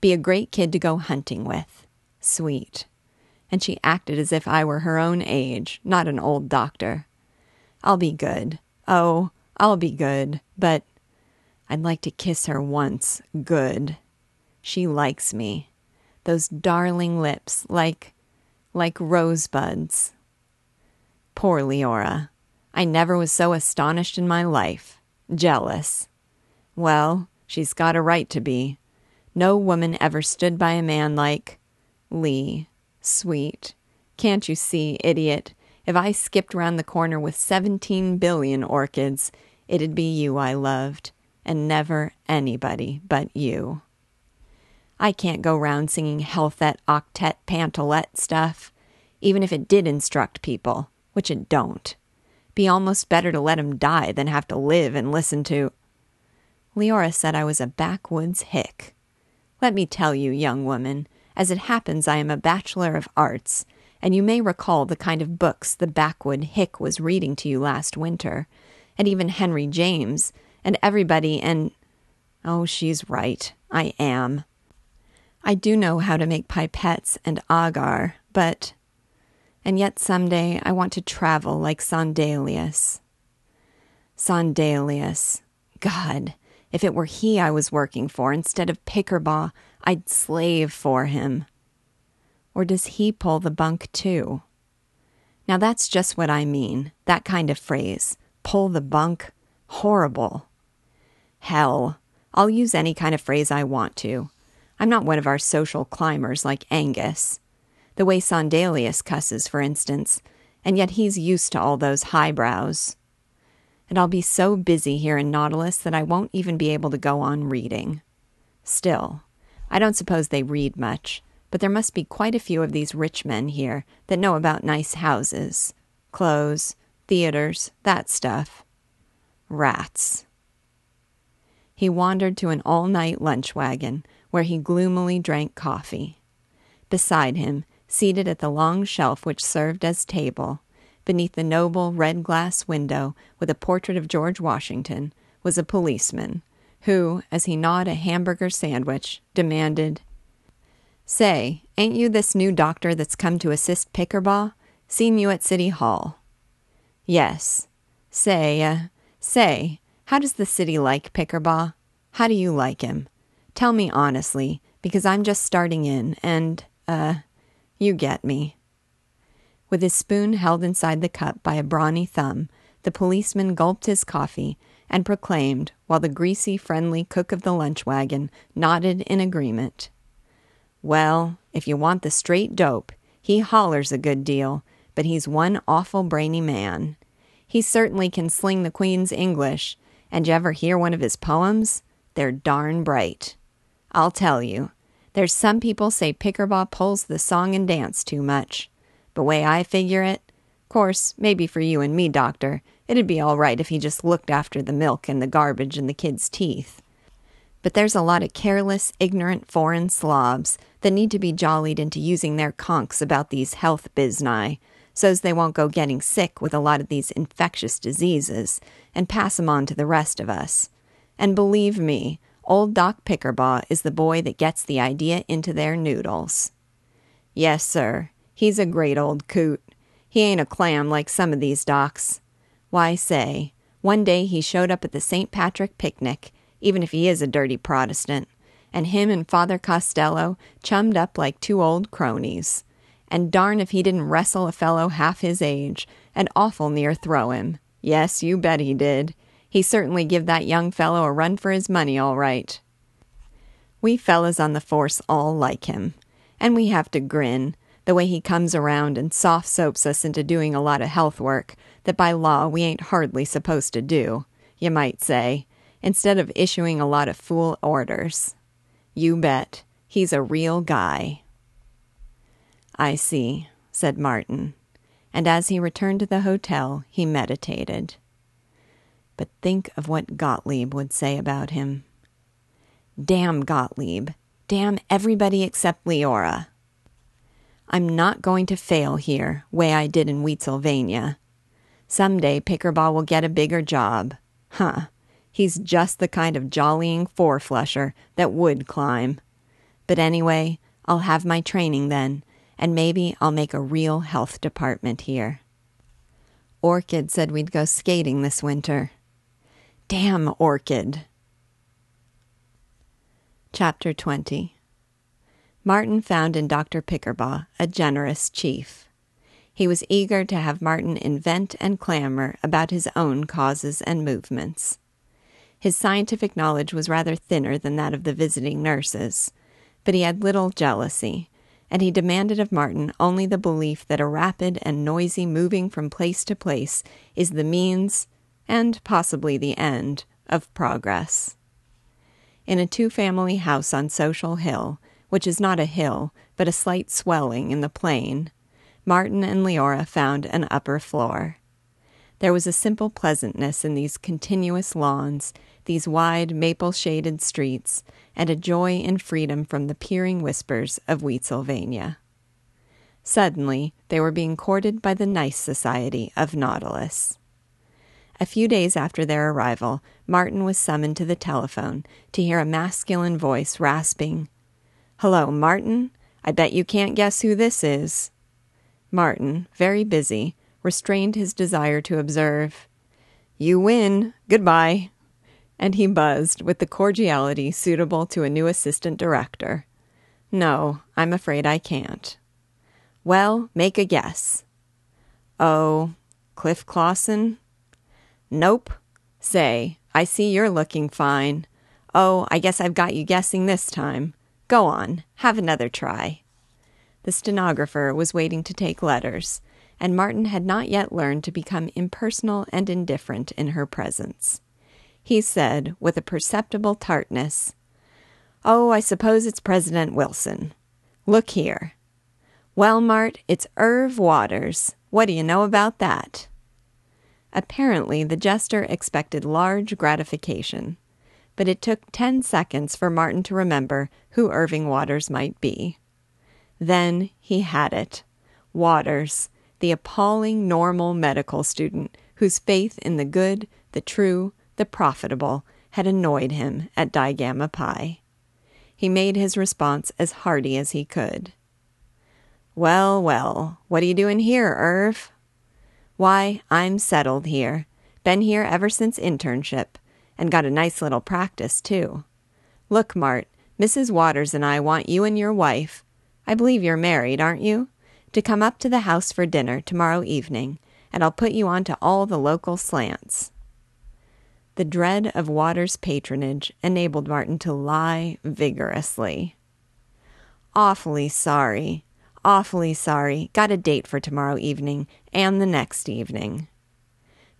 S1: Be a great kid to go hunting with. Sweet. And she acted as if I were her own age, not an old doctor. I'll be good. Oh, I'll be good, but I'd like to kiss her once, good. She likes me. Those darling lips, like, like rosebuds. Poor Leora. I never was so astonished in my life. Jealous. Well, She's got a right to be. No woman ever stood by a man like Lee. Sweet. Can't you see, idiot? If I skipped round the corner with 17 billion orchids, it'd be you I loved, and never anybody but you. I can't go round singing Healthette, octet, pantalette stuff, even if it did instruct people, which it don't. Be almost better to let 'em die than have to live and listen to. Leora said I was a backwoods hick. Let me tell you, young woman, as it happens, I am a Bachelor of Arts, and you may recall the kind of books the backwood hick was reading to you last winter, and even Henry James, and everybody, and. Oh, she's right. I am. I do know how to make pipettes and agar, but. And yet someday I want to travel like Sondelius. Sondelius. God, if it were he I was working for instead of Pickerbaugh, I'd slave for him. Or does he pull the bunk too? Now that's just what I mean, that kind of phrase. Pull the bunk. Horrible. Hell, I'll use any kind of phrase I want to. I'm not one of our social climbers like Angus. The way Sondelius cusses, for instance, and yet he's used to all those highbrows. And I'll be so busy here in Nautilus that I won't even be able to go on reading. Still, I don't suppose they read much, but there must be quite a few of these rich men here that know about nice houses, clothes, theaters, that stuff. Rats. He wandered to an all night lunch wagon where he gloomily drank coffee. Beside him, seated at the long shelf which served as table, beneath the noble red glass window with a portrait of George Washington, was a policeman, who, as he gnawed a hamburger sandwich, demanded, Say, ain't you this new doctor that's come to assist Pickerbaugh? Seen you at City Hall. Yes. Say, uh, say, how does the city like Pickerbaugh? How do you like him? Tell me honestly, because I'm just starting in, and, uh, you get me. With his spoon held inside the cup by a brawny thumb, the policeman gulped his coffee and proclaimed, while the greasy, friendly cook of the lunch wagon nodded in agreement. Well, if you want the straight dope, he hollers a good deal, but he's one awful brainy man. He certainly can sling the Queen's English, and you ever hear one of his poems? They're darn bright. I'll tell you, there's some people say Pickerbaugh pulls the song and dance too much. But way I figure it, course, maybe for you and me, Doctor, it'd be all right if he just looked after the milk and the garbage and the kids' teeth. But there's a lot of careless, ignorant foreign slobs that need to be jollied into using their conks about these health biznai, so's they won't go getting sick with a lot of these infectious diseases and pass 'em on to the rest of us. And believe me, Old Doc Pickerbaugh is the boy that gets the idea into their noodles. Yes, sir, he's a great old coot. He ain't a clam like some of these docs. Why, say, one day he showed up at the St. Patrick picnic, even if he is a dirty Protestant, and him and Father Costello chummed up like two old cronies. And darn if he didn't wrestle a fellow half his age, and awful near throw him. Yes, you bet he did. He certainly give that young fellow a run for his money, all right. We fellows on the force all like him, and we have to grin the way he comes around and soft soaps us into doing a lot of health work that by law we ain't hardly supposed to do, you might say, instead of issuing a lot of fool orders. You bet, he's a real guy. I see, said Martin, and as he returned to the hotel, he meditated. But think of what Gottlieb would say about him. Damn Gottlieb. Damn everybody except Leora. I'm not going to fail here, way I did in Wheatsylvania. Some day Pickerbaugh will get a bigger job. Huh. He's just the kind of jollying four flusher that would climb. But anyway, I'll have my training then, and maybe I'll make a real health department here. Orchid said we'd go skating this winter. Damn Orchid. Chapter 20 Martin found in Dr. Pickerbaugh a generous chief. He was eager to have Martin invent and clamor about his own causes and movements. His scientific knowledge was rather thinner than that of the visiting nurses, but he had little jealousy, and he demanded of Martin only the belief that a rapid and noisy moving from place to place is the means, and possibly the end, of progress. In a two family house on Social Hill, which is not a hill, but a slight swelling in the plain, Martin and Leora found an upper floor. There was a simple pleasantness in these continuous lawns, these wide maple shaded streets, and a joy in freedom from the peering whispers of Wheatsylvania. Suddenly, they were being courted by the nice society of Nautilus. A few days after their arrival, Martin was summoned to the telephone to hear a masculine voice rasping, Hello, Martin. I bet you can't guess who this is. Martin, very busy, restrained his desire to observe, You win. Goodbye. And he buzzed with the cordiality suitable to a new assistant director. No, I'm afraid I can't. Well, make a guess. Oh, Cliff Clawson? Nope. Say, I see you're looking fine. Oh, I guess I've got you guessing this time. Go on, have another try. The stenographer was waiting to take letters, and Martin had not yet learned to become impersonal and indifferent in her presence. He said, with a perceptible tartness, Oh, I suppose it's President Wilson. Look here. Well, Mart, it's Irv Waters. What do you know about that? Apparently, the jester expected large gratification, but it took ten seconds for Martin to remember who Irving Waters might be. Then he had it. Waters, the appalling normal medical student whose faith in the good, the true, the profitable had annoyed him at Digamma Pi. He made his response as hearty as he could. Well, well, what are you doing here, Irv? Why, I'm settled here. Been here ever since internship, and got a nice little practice, too. Look, Mart, Mrs. Waters and I want you and your wife I believe you're married, aren't you? to come up to the house for dinner tomorrow evening, and I'll put you on to all the local slants. The dread of Waters' patronage enabled Martin to lie vigorously. Awfully sorry. Awfully sorry. Got a date for tomorrow evening and the next evening.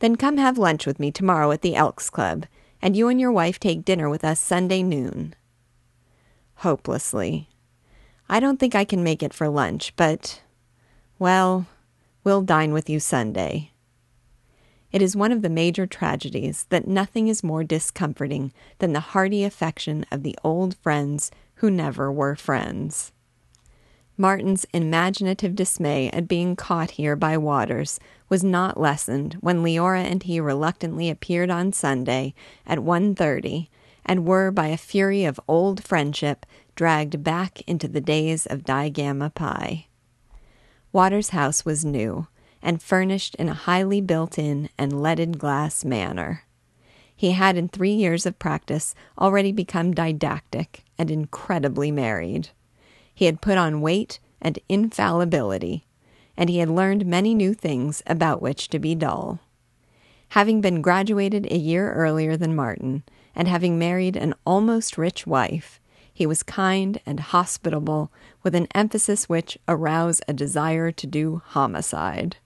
S1: Then come have lunch with me tomorrow at the Elks Club, and you and your wife take dinner with us Sunday noon. Hopelessly. I don't think I can make it for lunch, but well, we'll dine with you Sunday. It is one of the major tragedies that nothing is more discomforting than the hearty affection of the old friends who never were friends. Martin's imaginative dismay at being caught here by Waters was not lessened when Leora and he reluctantly appeared on Sunday at 1.30 and were by a fury of old friendship dragged back into the days of Digamma Pi. Waters' house was new and furnished in a highly built in and leaded glass manner. He had, in three years of practice, already become didactic and incredibly married. He had put on weight and infallibility, and he had learned many new things about which to be dull. Having been graduated a year earlier than Martin, and having married an almost rich wife, he was kind and hospitable, with an emphasis which aroused a desire to do homicide.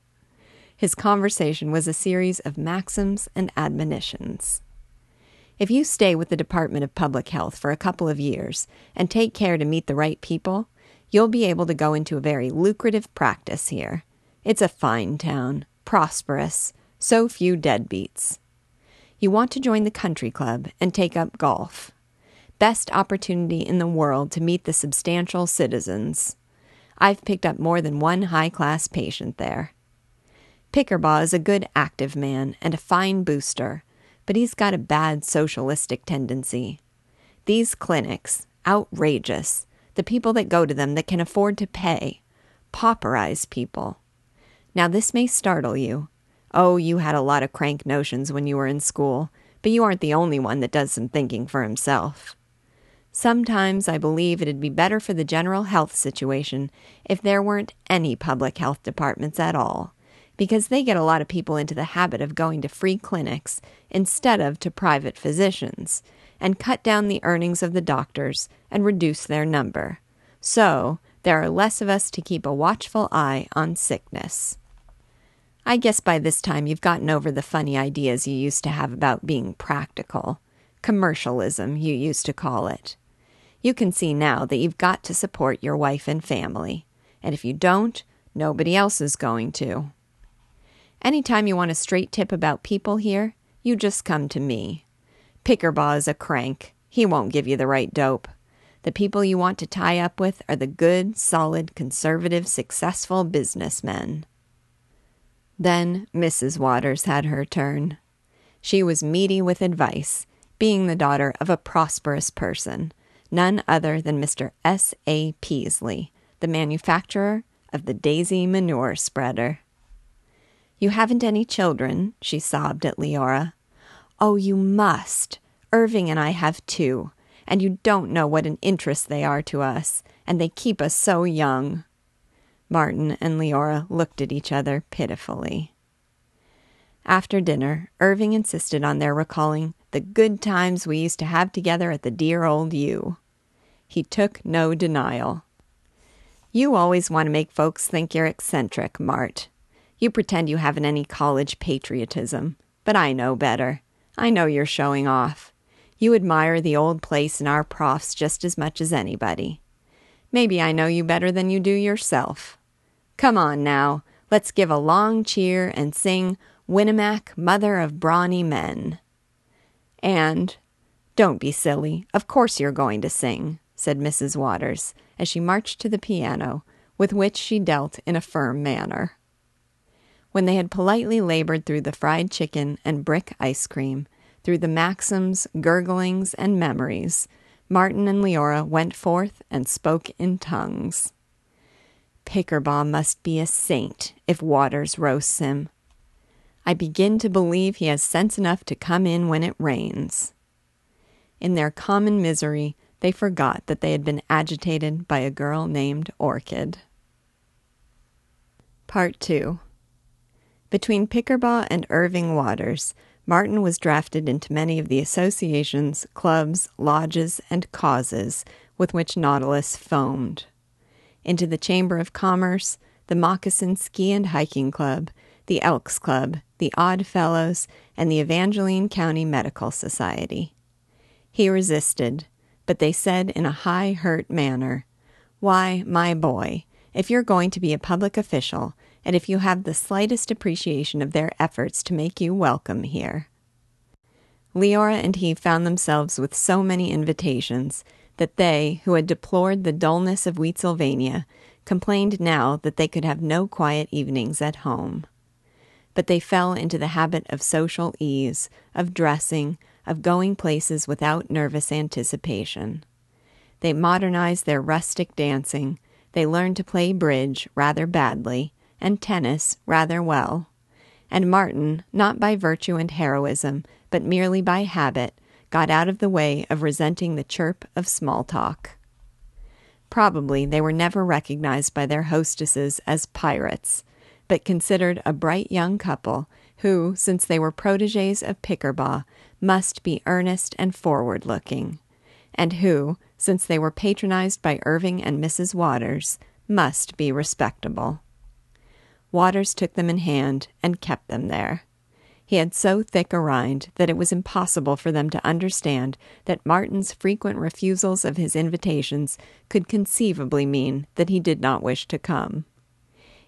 S1: His conversation was a series of maxims and admonitions. If you stay with the Department of Public Health for a couple of years and take care to meet the right people, you'll be able to go into a very lucrative practice here. It's a fine town, prosperous, so few deadbeats. You want to join the country club and take up golf best opportunity in the world to meet the substantial citizens. I've picked up more than one high class patient there. Pickerbaugh is a good active man and a fine booster, but he's got a bad socialistic tendency. These clinics, outrageous. The people that go to them that can afford to pay, pauperize people. Now, this may startle you. Oh, you had a lot of crank notions when you were in school, but you aren't the only one that does some thinking for himself. Sometimes I believe it'd be better for the general health situation if there weren't any public health departments at all, because they get a lot of people into the habit of going to free clinics instead of to private physicians, and cut down the earnings of the doctors and reduce their number. So, there are less of us to keep a watchful eye on sickness. I guess by this time you've gotten over the funny ideas you used to have about being practical. Commercialism, you used to call it. You can see now that you've got to support your wife and family, and if you don't, nobody else is going to. Anytime you want a straight tip about people here, you just come to me. Pickerbaugh is a crank. He won't give you the right dope. The people you want to tie up with are the good, solid, conservative, successful businessmen. Then Mrs. Waters had her turn. She was meaty with advice, being the daughter of a prosperous person, none other than Mr. S. A. Peasley, the manufacturer of the Daisy Manure Spreader. You haven't any children, she sobbed at Leora. Oh, you must. Irving and I have two, and you don't know what an interest they are to us, and they keep us so young. Martin and Leora looked at each other pitifully. After dinner, Irving insisted on their recalling the good times we used to have together at the dear old U. He took no denial. You always want to make folks think you're eccentric, Mart. You pretend you haven't any college patriotism, but I know better. I know you're showing off. You admire the old place and our profs just as much as anybody. Maybe I know you better than you do yourself. Come on now, let's give a long cheer and sing Winnemac, Mother of Brawny Men. And, don't be silly, of course you're going to sing, said Mrs. Waters, as she marched to the piano, with which she dealt in a firm manner. When they had politely labored through the fried chicken and brick ice cream, through the maxims, gurglings, and memories, Martin and Leora went forth and spoke in tongues. Pickerbaugh must be a saint if Waters roasts him. I begin to believe he has sense enough to come in when it rains. In their common misery, they forgot that they had been agitated by a girl named Orchid. Part 2 Between Pickerbaugh and Irving Waters, Martin was drafted into many of the associations, clubs, lodges, and causes with which Nautilus foamed. Into the Chamber of Commerce, the Moccasin Ski and Hiking Club, the Elks Club, the Odd Fellows, and the Evangeline County Medical Society. He resisted, but they said in a high, hurt manner, Why, my boy, if you're going to be a public official, and if you have the slightest appreciation of their efforts to make you welcome here. Leora and he found themselves with so many invitations that they, who had deplored the dullness of Wheatsylvania, complained now that they could have no quiet evenings at home. But they fell into the habit of social ease, of dressing, of going places without nervous anticipation. They modernized their rustic dancing, they learned to play bridge rather badly, and tennis rather well. And Martin, not by virtue and heroism, but merely by habit, got out of the way of resenting the chirp of small talk. Probably they were never recognized by their hostesses as pirates, but considered a bright young couple who, since they were proteges of Pickerbaugh, must be earnest and forward looking, and who, since they were patronized by Irving and Mrs. Waters, must be respectable. Waters took them in hand and kept them there. He had so thick a rind that it was impossible for them to understand that Martin's frequent refusals of his invitations could conceivably mean that he did not wish to come.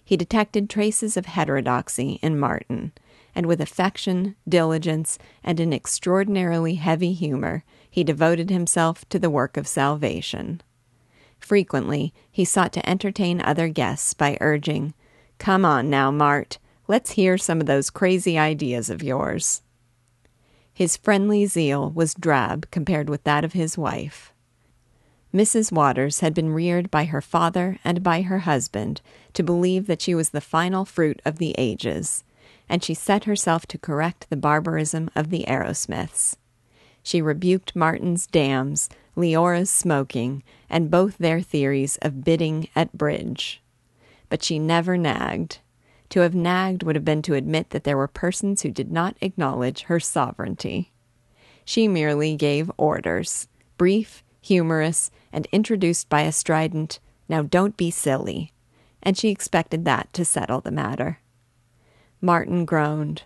S1: He detected traces of heterodoxy in Martin, and with affection, diligence, and an extraordinarily heavy humor, he devoted himself to the work of salvation. Frequently, he sought to entertain other guests by urging, Come on now, Mart. Let's hear some of those crazy ideas of yours. His friendly zeal was drab compared with that of his wife. Mrs. Waters had been reared by her father and by her husband to believe that she was the final fruit of the ages, and she set herself to correct the barbarism of the Arrowsmiths. She rebuked Martin's dams, Leora's smoking, and both their theories of bidding at bridge but she never nagged. To have nagged would have been to admit that there were persons who did not acknowledge her sovereignty. She merely gave orders, brief, humorous, and introduced by a strident, Now don't be silly, and she expected that to settle the matter. Martin groaned.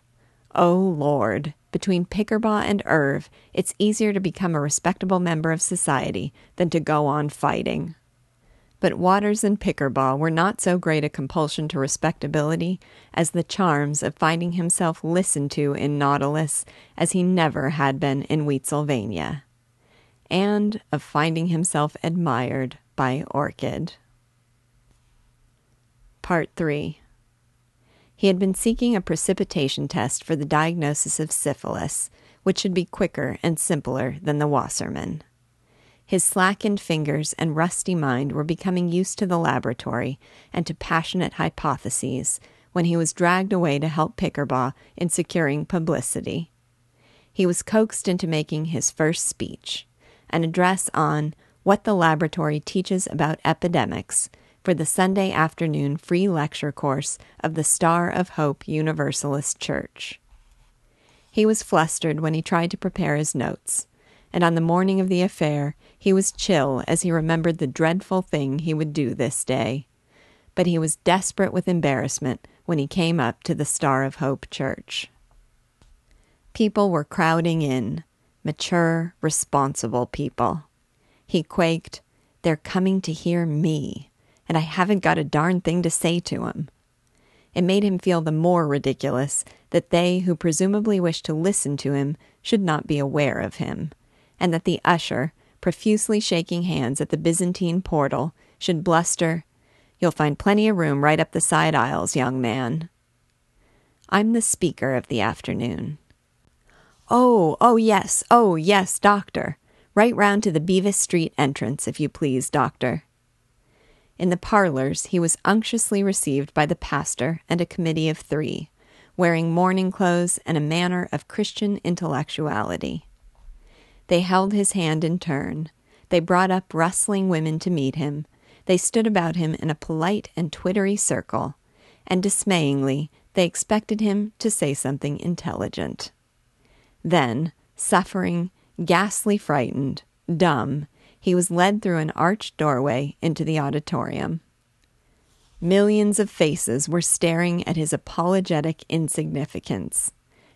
S1: Oh, Lord, between Pickerbaugh and Irv, it's easier to become a respectable member of society than to go on fighting. But Waters and Pickerbaugh were not so great a compulsion to respectability as the charms of finding himself listened to in Nautilus as he never had been in Wheatsylvania, and of finding himself admired by Orchid. Part 3 He had been seeking a precipitation test for the diagnosis of syphilis, which should be quicker and simpler than the Wassermann. His slackened fingers and rusty mind were becoming used to the laboratory and to passionate hypotheses when he was dragged away to help Pickerbaugh in securing publicity. He was coaxed into making his first speech, an address on What the Laboratory Teaches About Epidemics for the Sunday afternoon free lecture course of the Star of Hope Universalist Church. He was flustered when he tried to prepare his notes and on the morning of the affair he was chill as he remembered the dreadful thing he would do this day. But he was desperate with embarrassment when he came up to the Star of Hope church. People were crowding in, mature, responsible people. He quaked, They're coming to hear me, and I haven't got a darn thing to say to 'em. It made him feel the more ridiculous that they who presumably wished to listen to him should not be aware of him and that the usher, profusely shaking hands at the Byzantine portal, should bluster, You'll find plenty of room right up the side aisles, young man. I'm the speaker of the afternoon. Oh, oh, yes, oh, yes, doctor. Right round to the Bevis Street entrance, if you please, doctor. In the parlors, he was unctuously received by the pastor and a committee of three, wearing mourning clothes and a manner of Christian intellectuality. They held his hand in turn. They brought up rustling women to meet him. They stood about him in a polite and twittery circle, and dismayingly, they expected him to say something intelligent. Then, suffering, ghastly frightened, dumb, he was led through an arched doorway into the auditorium. Millions of faces were staring at his apologetic insignificance.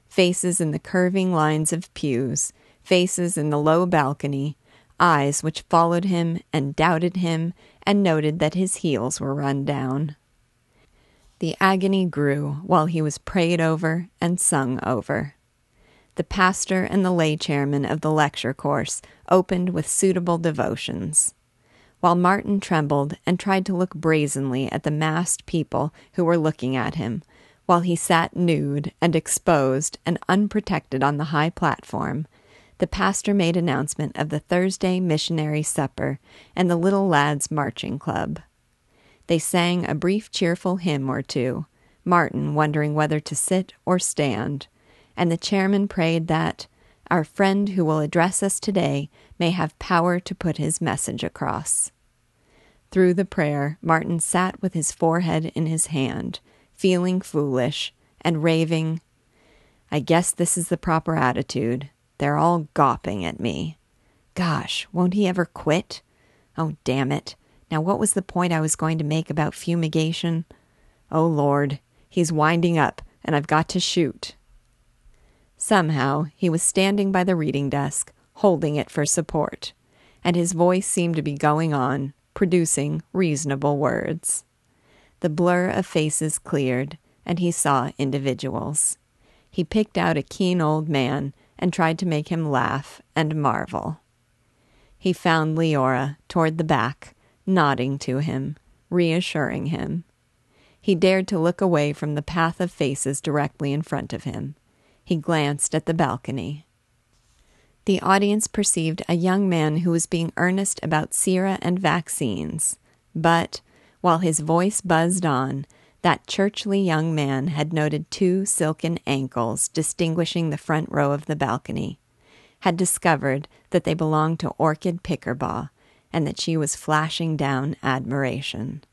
S1: Faces in the curving lines of pews, faces in the low balcony, eyes which followed him and doubted him and noted that his heels were run down. The agony grew while he was prayed over and sung over. The pastor and the lay chairman of the lecture course opened with suitable devotions. While Martin trembled and tried to look brazenly at the massed people who were looking at him, while he sat nude and exposed and unprotected on the high platform, the pastor made announcement of the Thursday missionary supper and the little lads' marching club. They sang a brief cheerful hymn or two, Martin wondering whether to sit or stand, and the chairman prayed that our friend who will address us today may have power to put his message across. Through the prayer, Martin sat with his forehead in his hand, feeling foolish, and raving, I guess this is the proper attitude. They're all gawping at me. Gosh, won't he ever quit? Oh, damn it. Now, what was the point I was going to make about fumigation? Oh, Lord, he's winding up, and I've got to shoot. Somehow, he was standing by the reading desk, holding it for support, and his voice seemed to be going on, producing reasonable words. The blur of faces cleared, and he saw individuals. He picked out a keen old man and tried to make him laugh and marvel. He found Leora toward the back, nodding to him, reassuring him. He dared to look away from the path of faces directly in front of him. He glanced at the balcony. The audience perceived a young man who was being earnest about sera and vaccines, but, while his voice buzzed on, that churchly young man had noted two silken ankles distinguishing the front row of the balcony, had discovered that they belonged to Orchid Pickerbaugh, and that she was flashing down admiration.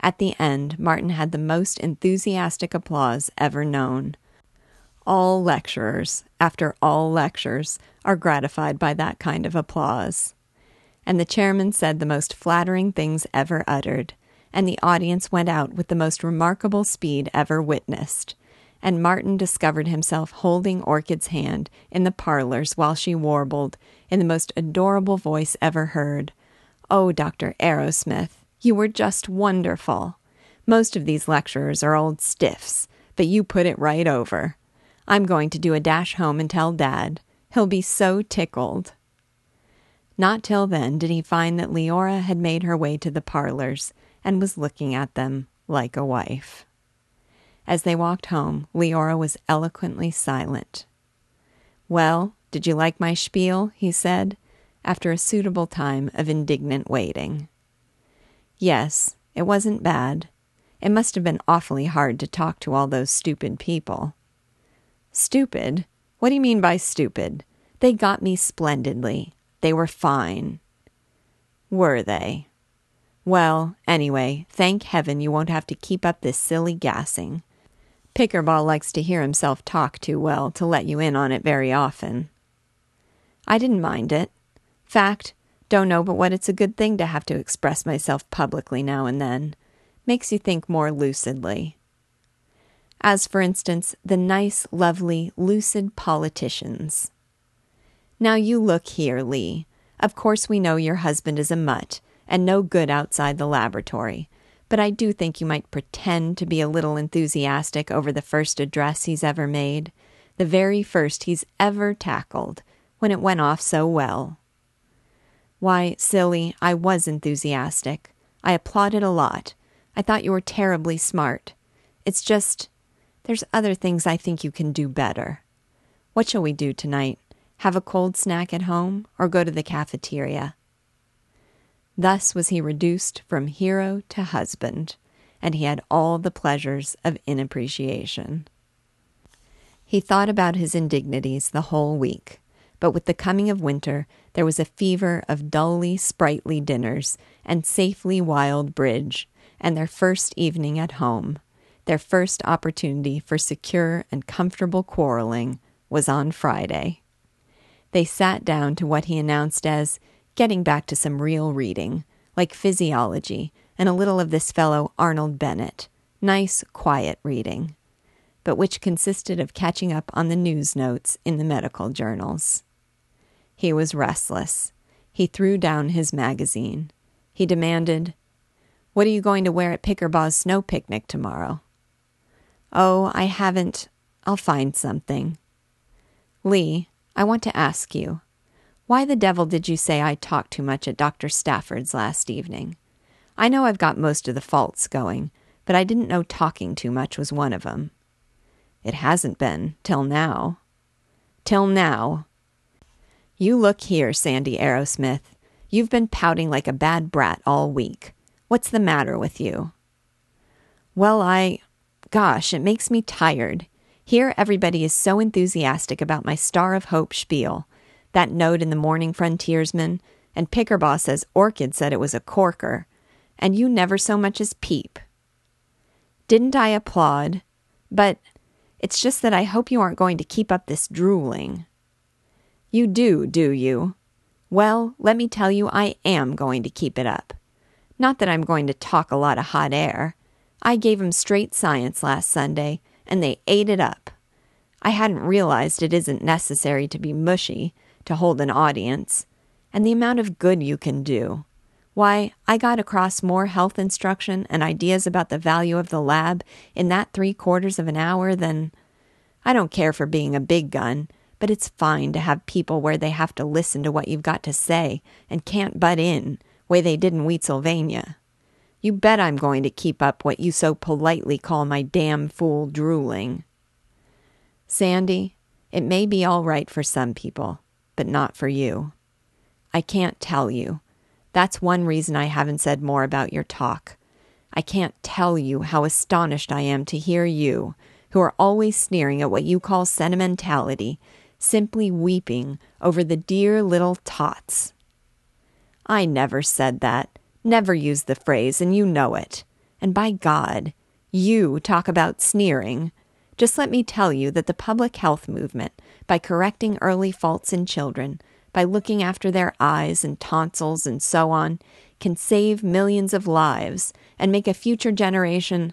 S1: At the end, Martin had the most enthusiastic applause ever known. All lecturers, after all lectures, are gratified by that kind of applause. And the chairman said the most flattering things ever uttered, and the audience went out with the most remarkable speed ever witnessed. And Martin discovered himself holding Orchid's hand in the parlors while she warbled, in the most adorable voice ever heard. Oh, Dr. Arrowsmith, you were just wonderful. Most of these lecturers are old stiffs, but you put it right over. I'm going to do a dash home and tell Dad. He'll be so tickled. Not till then did he find that Leora had made her way to the parlors and was looking at them like a wife. As they walked home, Leora was eloquently silent. Well, did you like my spiel? he said, after a suitable time of indignant waiting. Yes, it wasn't bad. It must have been awfully hard to talk to all those stupid people. Stupid? What do you mean by stupid? They got me splendidly. They were fine. Were they? Well, anyway, thank heaven you won't have to keep up this silly gassing. Pickerbaugh likes to hear himself talk too well to let you in on it very often. I didn't mind it. Fact, don't know but what it's a good thing to have to express myself publicly now and then. Makes you think more lucidly. As, for instance, the nice, lovely, lucid politicians. Now you look here, Lee. Of course, we know your husband is a mutt and no good outside the laboratory, but I do think you might pretend to be a little enthusiastic over the first address he's ever made, the very first he's ever tackled, when it went off so well. Why, silly, I was enthusiastic. I applauded a lot. I thought you were terribly smart. It's just, there's other things I think you can do better. What shall we do tonight? Have a cold snack at home or go to the cafeteria? Thus was he reduced from hero to husband, and he had all the pleasures of inappreciation. He thought about his indignities the whole week, but with the coming of winter there was a fever of dully sprightly dinners and safely wild bridge, and their first evening at home, their first opportunity for secure and comfortable quarreling, was on Friday. They sat down to what he announced as getting back to some real reading, like physiology and a little of this fellow Arnold Bennett. Nice, quiet reading, but which consisted of catching up on the news notes in the medical journals. He was restless. He threw down his magazine. He demanded, What are you going to wear at Pickerbaugh's snow picnic tomorrow? Oh, I haven't. I'll find something. Lee, I want to ask you. Why the devil did you say I talked too much at Dr. Stafford's last evening? I know I've got most of the faults going, but I didn't know talking too much was one of 'em. It hasn't been, till now. Till now. You look here, Sandy Arrowsmith. You've been pouting like a bad brat all week. What's the matter with you? Well, I. Gosh, it makes me tired. Here, everybody is so enthusiastic about my Star of Hope spiel that note in the Morning Frontiersman, and Pickerbaugh says Orchid said it was a corker, and you never so much as peep. Didn't I applaud? But it's just that I hope you aren't going to keep up this drooling. You do, do you? Well, let me tell you, I am going to keep it up. Not that I'm going to talk a lot of hot air. I gave 'em straight science last Sunday, and they ate it up. I hadn't realized it isn't necessary to be mushy, to hold an audience, and the amount of good you can do. Why, I got across more health instruction and ideas about the value of the lab in that three quarters of an hour than. I don't care for being a big gun, but it's fine to have people where they have to listen to what you've got to say and can't butt in, way they did in Wheatsylvania. You bet I'm going to keep up what you so politely call my damn fool drooling. Sandy, it may be all right for some people, but not for you. I can't tell you. That's one reason I haven't said more about your talk. I can't tell you how astonished I am to hear you, who are always sneering at what you call sentimentality, simply weeping over the dear little tots. I never said that, never used the phrase, and you know it. And by God, you talk about sneering. Just let me tell you that the public health movement, by correcting early faults in children, by looking after their eyes and tonsils and so on, can save millions of lives and make a future generation.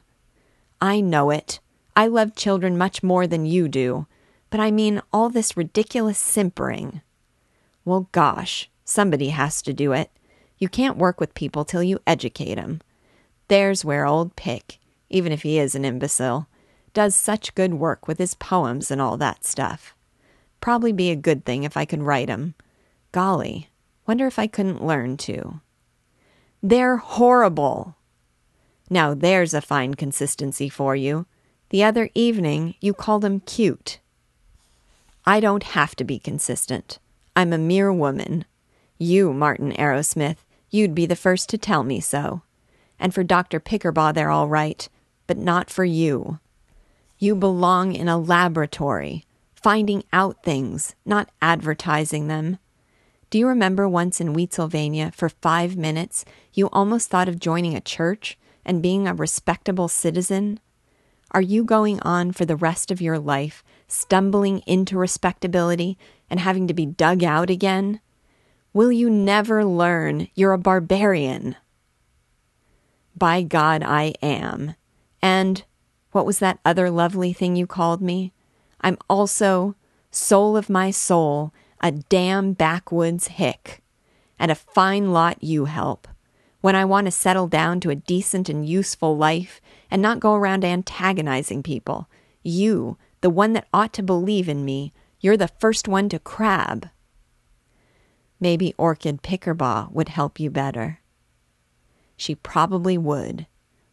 S1: I know it. I love children much more than you do, but I mean all this ridiculous simpering. Well, gosh, somebody has to do it. You can't work with people till you educate 'em. There's where old Pick, even if he is an imbecile, does such good work with his poems and all that stuff. Probably be a good thing if I could write 'em. Golly, wonder if I couldn't learn to. They're horrible. Now there's a fine consistency for you. The other evening you called them cute. I don't have to be consistent. I'm a mere woman. You, Martin Arrowsmith, you'd be the first to tell me so. And for Dr. Pickerbaugh, they're all right, but not for you. You belong in a laboratory, finding out things, not advertising them. Do you remember once in Wheatsylvania, for five minutes, you almost thought of joining a church and being a respectable citizen? Are you going on for the rest of your life, stumbling into respectability and having to be dug out again? Will you never learn you're a barbarian? By God, I am. And what was that other lovely thing you called me? I'm also, soul of my soul, a damn backwoods hick. And a fine lot you help. When I want to settle down to a decent and useful life and not go around antagonizing people, you, the one that ought to believe in me, you're the first one to crab. Maybe Orchid Pickerbaugh would help you better. She probably would.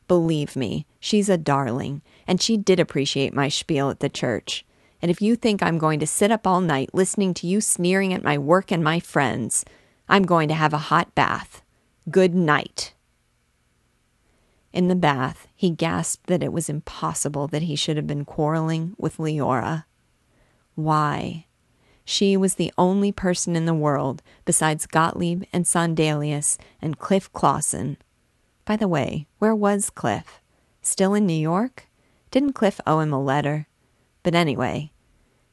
S1: Believe me, she's a darling, and she did appreciate my spiel at the church. And if you think I'm going to sit up all night listening to you sneering at my work and my friends, I'm going to have a hot bath. Good night. In the bath, he gasped that it was impossible that he should have been quarreling with Leora. Why? She was the only person in the world, besides Gottlieb and Sondelius and Cliff Clawson. By the way, where was Cliff? Still in New York? Didn't Cliff owe him a letter? But anyway,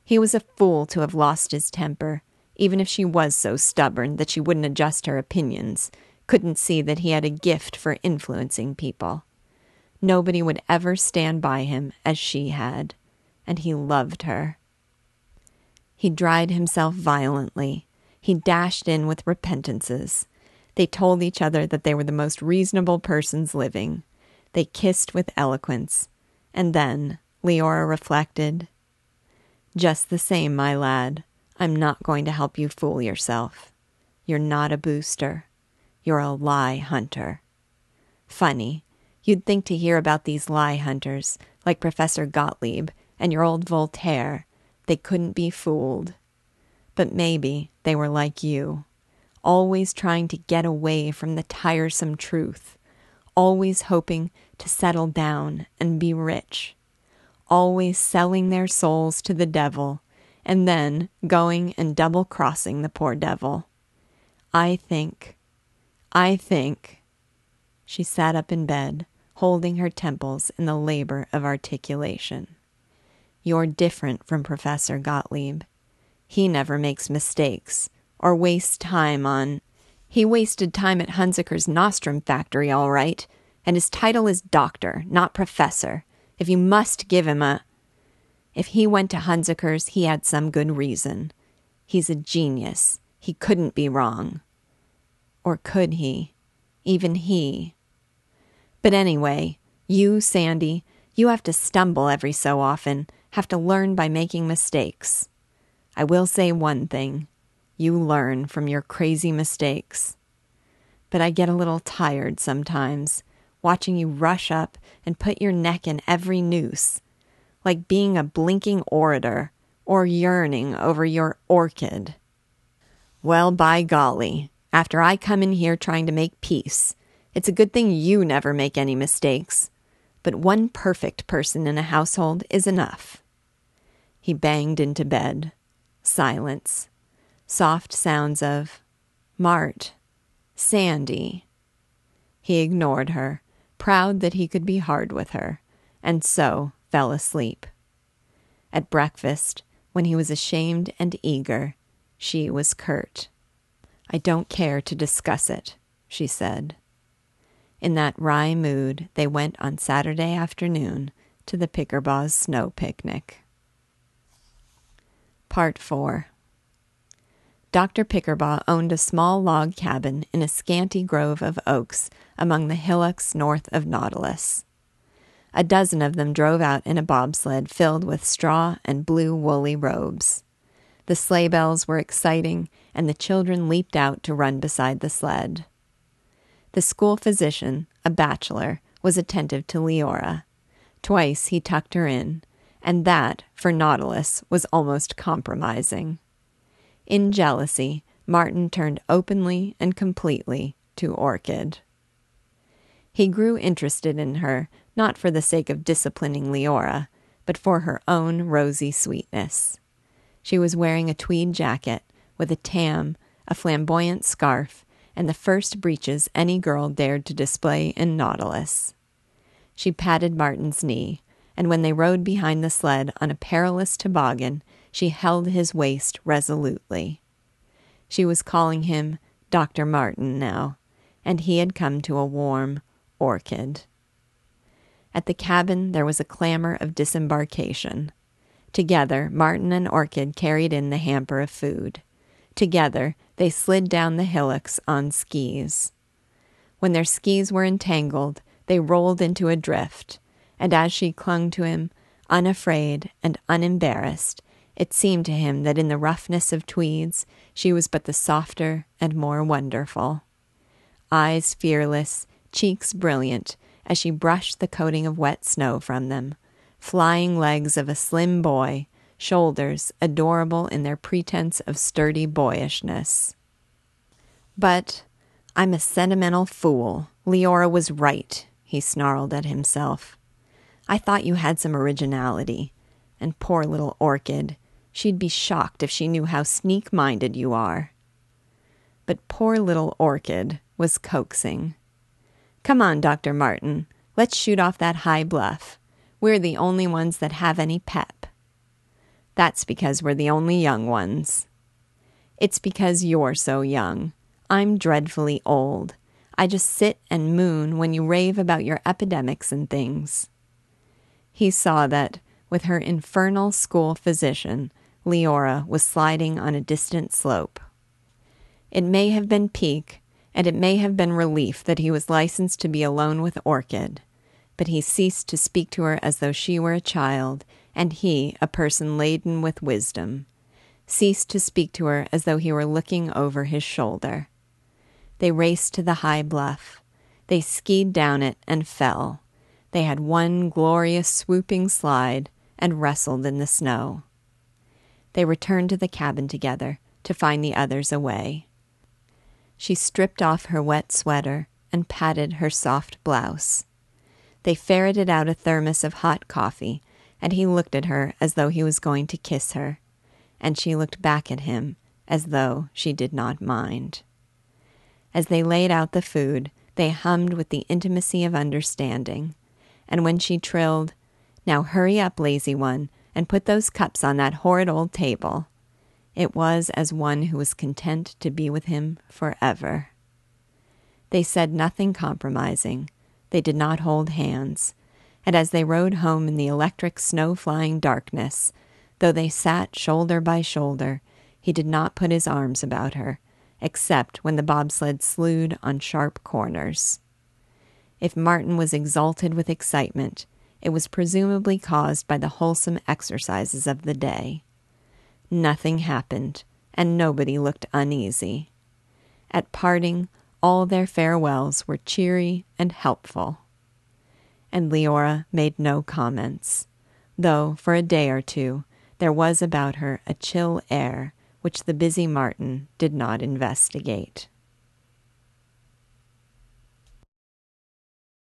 S1: he was a fool to have lost his temper, even if she was so stubborn that she wouldn't adjust her opinions, couldn't see that he had a gift for influencing people. Nobody would ever stand by him as she had, and he loved her. He dried himself violently. He dashed in with repentances. They told each other that they were the most reasonable persons living. They kissed with eloquence. And then, Leora reflected, Just the same, my lad, I'm not going to help you fool yourself. You're not a booster. You're a lie hunter. Funny, you'd think to hear about these lie hunters, like Professor Gottlieb and your old Voltaire, they couldn't be fooled. But maybe they were like you, always trying to get away from the tiresome truth, always hoping to settle down and be rich, always selling their souls to the devil and then going and double crossing the poor devil. I think, I think. She sat up in bed, holding her temples in the labor of articulation. You're different from Professor Gottlieb. He never makes mistakes or wastes time on. He wasted time at Hunziker's nostrum factory, all right, and his title is doctor, not professor. If you must give him a. If he went to Hunziker's, he had some good reason. He's a genius. He couldn't be wrong. Or could he? Even he. But anyway, you, Sandy, you have to stumble every so often have to learn by making mistakes. I will say one thing you learn from your crazy mistakes. But I get a little tired sometimes watching you rush up and put your neck in every noose, like being a blinking orator or yearning over your orchid. Well, by golly, after I come in here trying to make peace, it's a good thing you never make any mistakes. But one perfect person in a household is enough. He banged into bed. Silence. Soft sounds of Mart. Sandy. He ignored her, proud that he could be hard with her, and so fell asleep. At breakfast, when he was ashamed and eager, she was curt. I don't care to discuss it, she said. In that wry mood, they went on Saturday afternoon to the Pickerbaugh's snow picnic. Part 4 Dr. Pickerbaugh owned a small log cabin in a scanty grove of oaks among the hillocks north of Nautilus. A dozen of them drove out in a bobsled filled with straw and blue woolly robes. The sleigh bells were exciting, and the children leaped out to run beside the sled. The school physician, a bachelor, was attentive to Leora. Twice he tucked her in, and that, for Nautilus, was almost compromising. In jealousy, Martin turned openly and completely to Orchid. He grew interested in her, not for the sake of disciplining Leora, but for her own rosy sweetness. She was wearing a tweed jacket with a tam, a flamboyant scarf, and the first breeches any girl dared to display in Nautilus. She patted Martin's knee, and when they rode behind the sled on a perilous toboggan, she held his waist resolutely. She was calling him Dr. Martin now, and he had come to a warm orchid. At the cabin there was a clamor of disembarkation. Together, Martin and Orchid carried in the hamper of food. Together, they slid down the hillocks on skis. When their skis were entangled, they rolled into a drift, and as she clung to him, unafraid and unembarrassed, it seemed to him that in the roughness of tweeds she was but the softer and more wonderful. Eyes fearless, cheeks brilliant, as she brushed the coating of wet snow from them, flying legs of a slim boy, shoulders adorable in their pretense of sturdy boyishness. But I'm a sentimental fool. Leora was right, he snarled at himself. I thought you had some originality. And poor little Orchid, she'd be shocked if she knew how sneak minded you are. But poor little Orchid was coaxing. Come on, Dr. Martin, let's shoot off that high bluff. We're the only ones that have any pep. That's because we're the only young ones. It's because you're so young. I'm dreadfully old. I just sit and moon when you rave about your epidemics and things. He saw that, with her infernal school physician, Leora was sliding on a distant slope. It may have been pique, and it may have been relief that he was licensed to be alone with Orchid, but he ceased to speak to her as though she were a child, and he a person laden with wisdom, ceased to speak to her as though he were looking over his shoulder. They raced to the high bluff. They skied down it and fell. They had one glorious swooping slide and wrestled in the snow. They returned to the cabin together to find the others away. She stripped off her wet sweater and patted her soft blouse. They ferreted out a thermos of hot coffee, and he looked at her as though he was going to kiss her, and she looked back at him as though she did not mind. As they laid out the food, they hummed with the intimacy of understanding and when she trilled, Now hurry up, lazy one, and put those cups on that horrid old table, it was as one who was content to be with him forever. They said nothing compromising. They did not hold hands. And as they rode home in the electric snow flying darkness, though they sat shoulder by shoulder, he did not put his arms about her, except when the bobsled slewed on sharp corners. If Martin was exalted with excitement, it was presumably caused by the wholesome exercises of the day. Nothing happened, and nobody looked uneasy. At parting, all their farewells were cheery and helpful. And Leora made no comments, though for a day or two there was about her a chill air which the busy Martin did not investigate.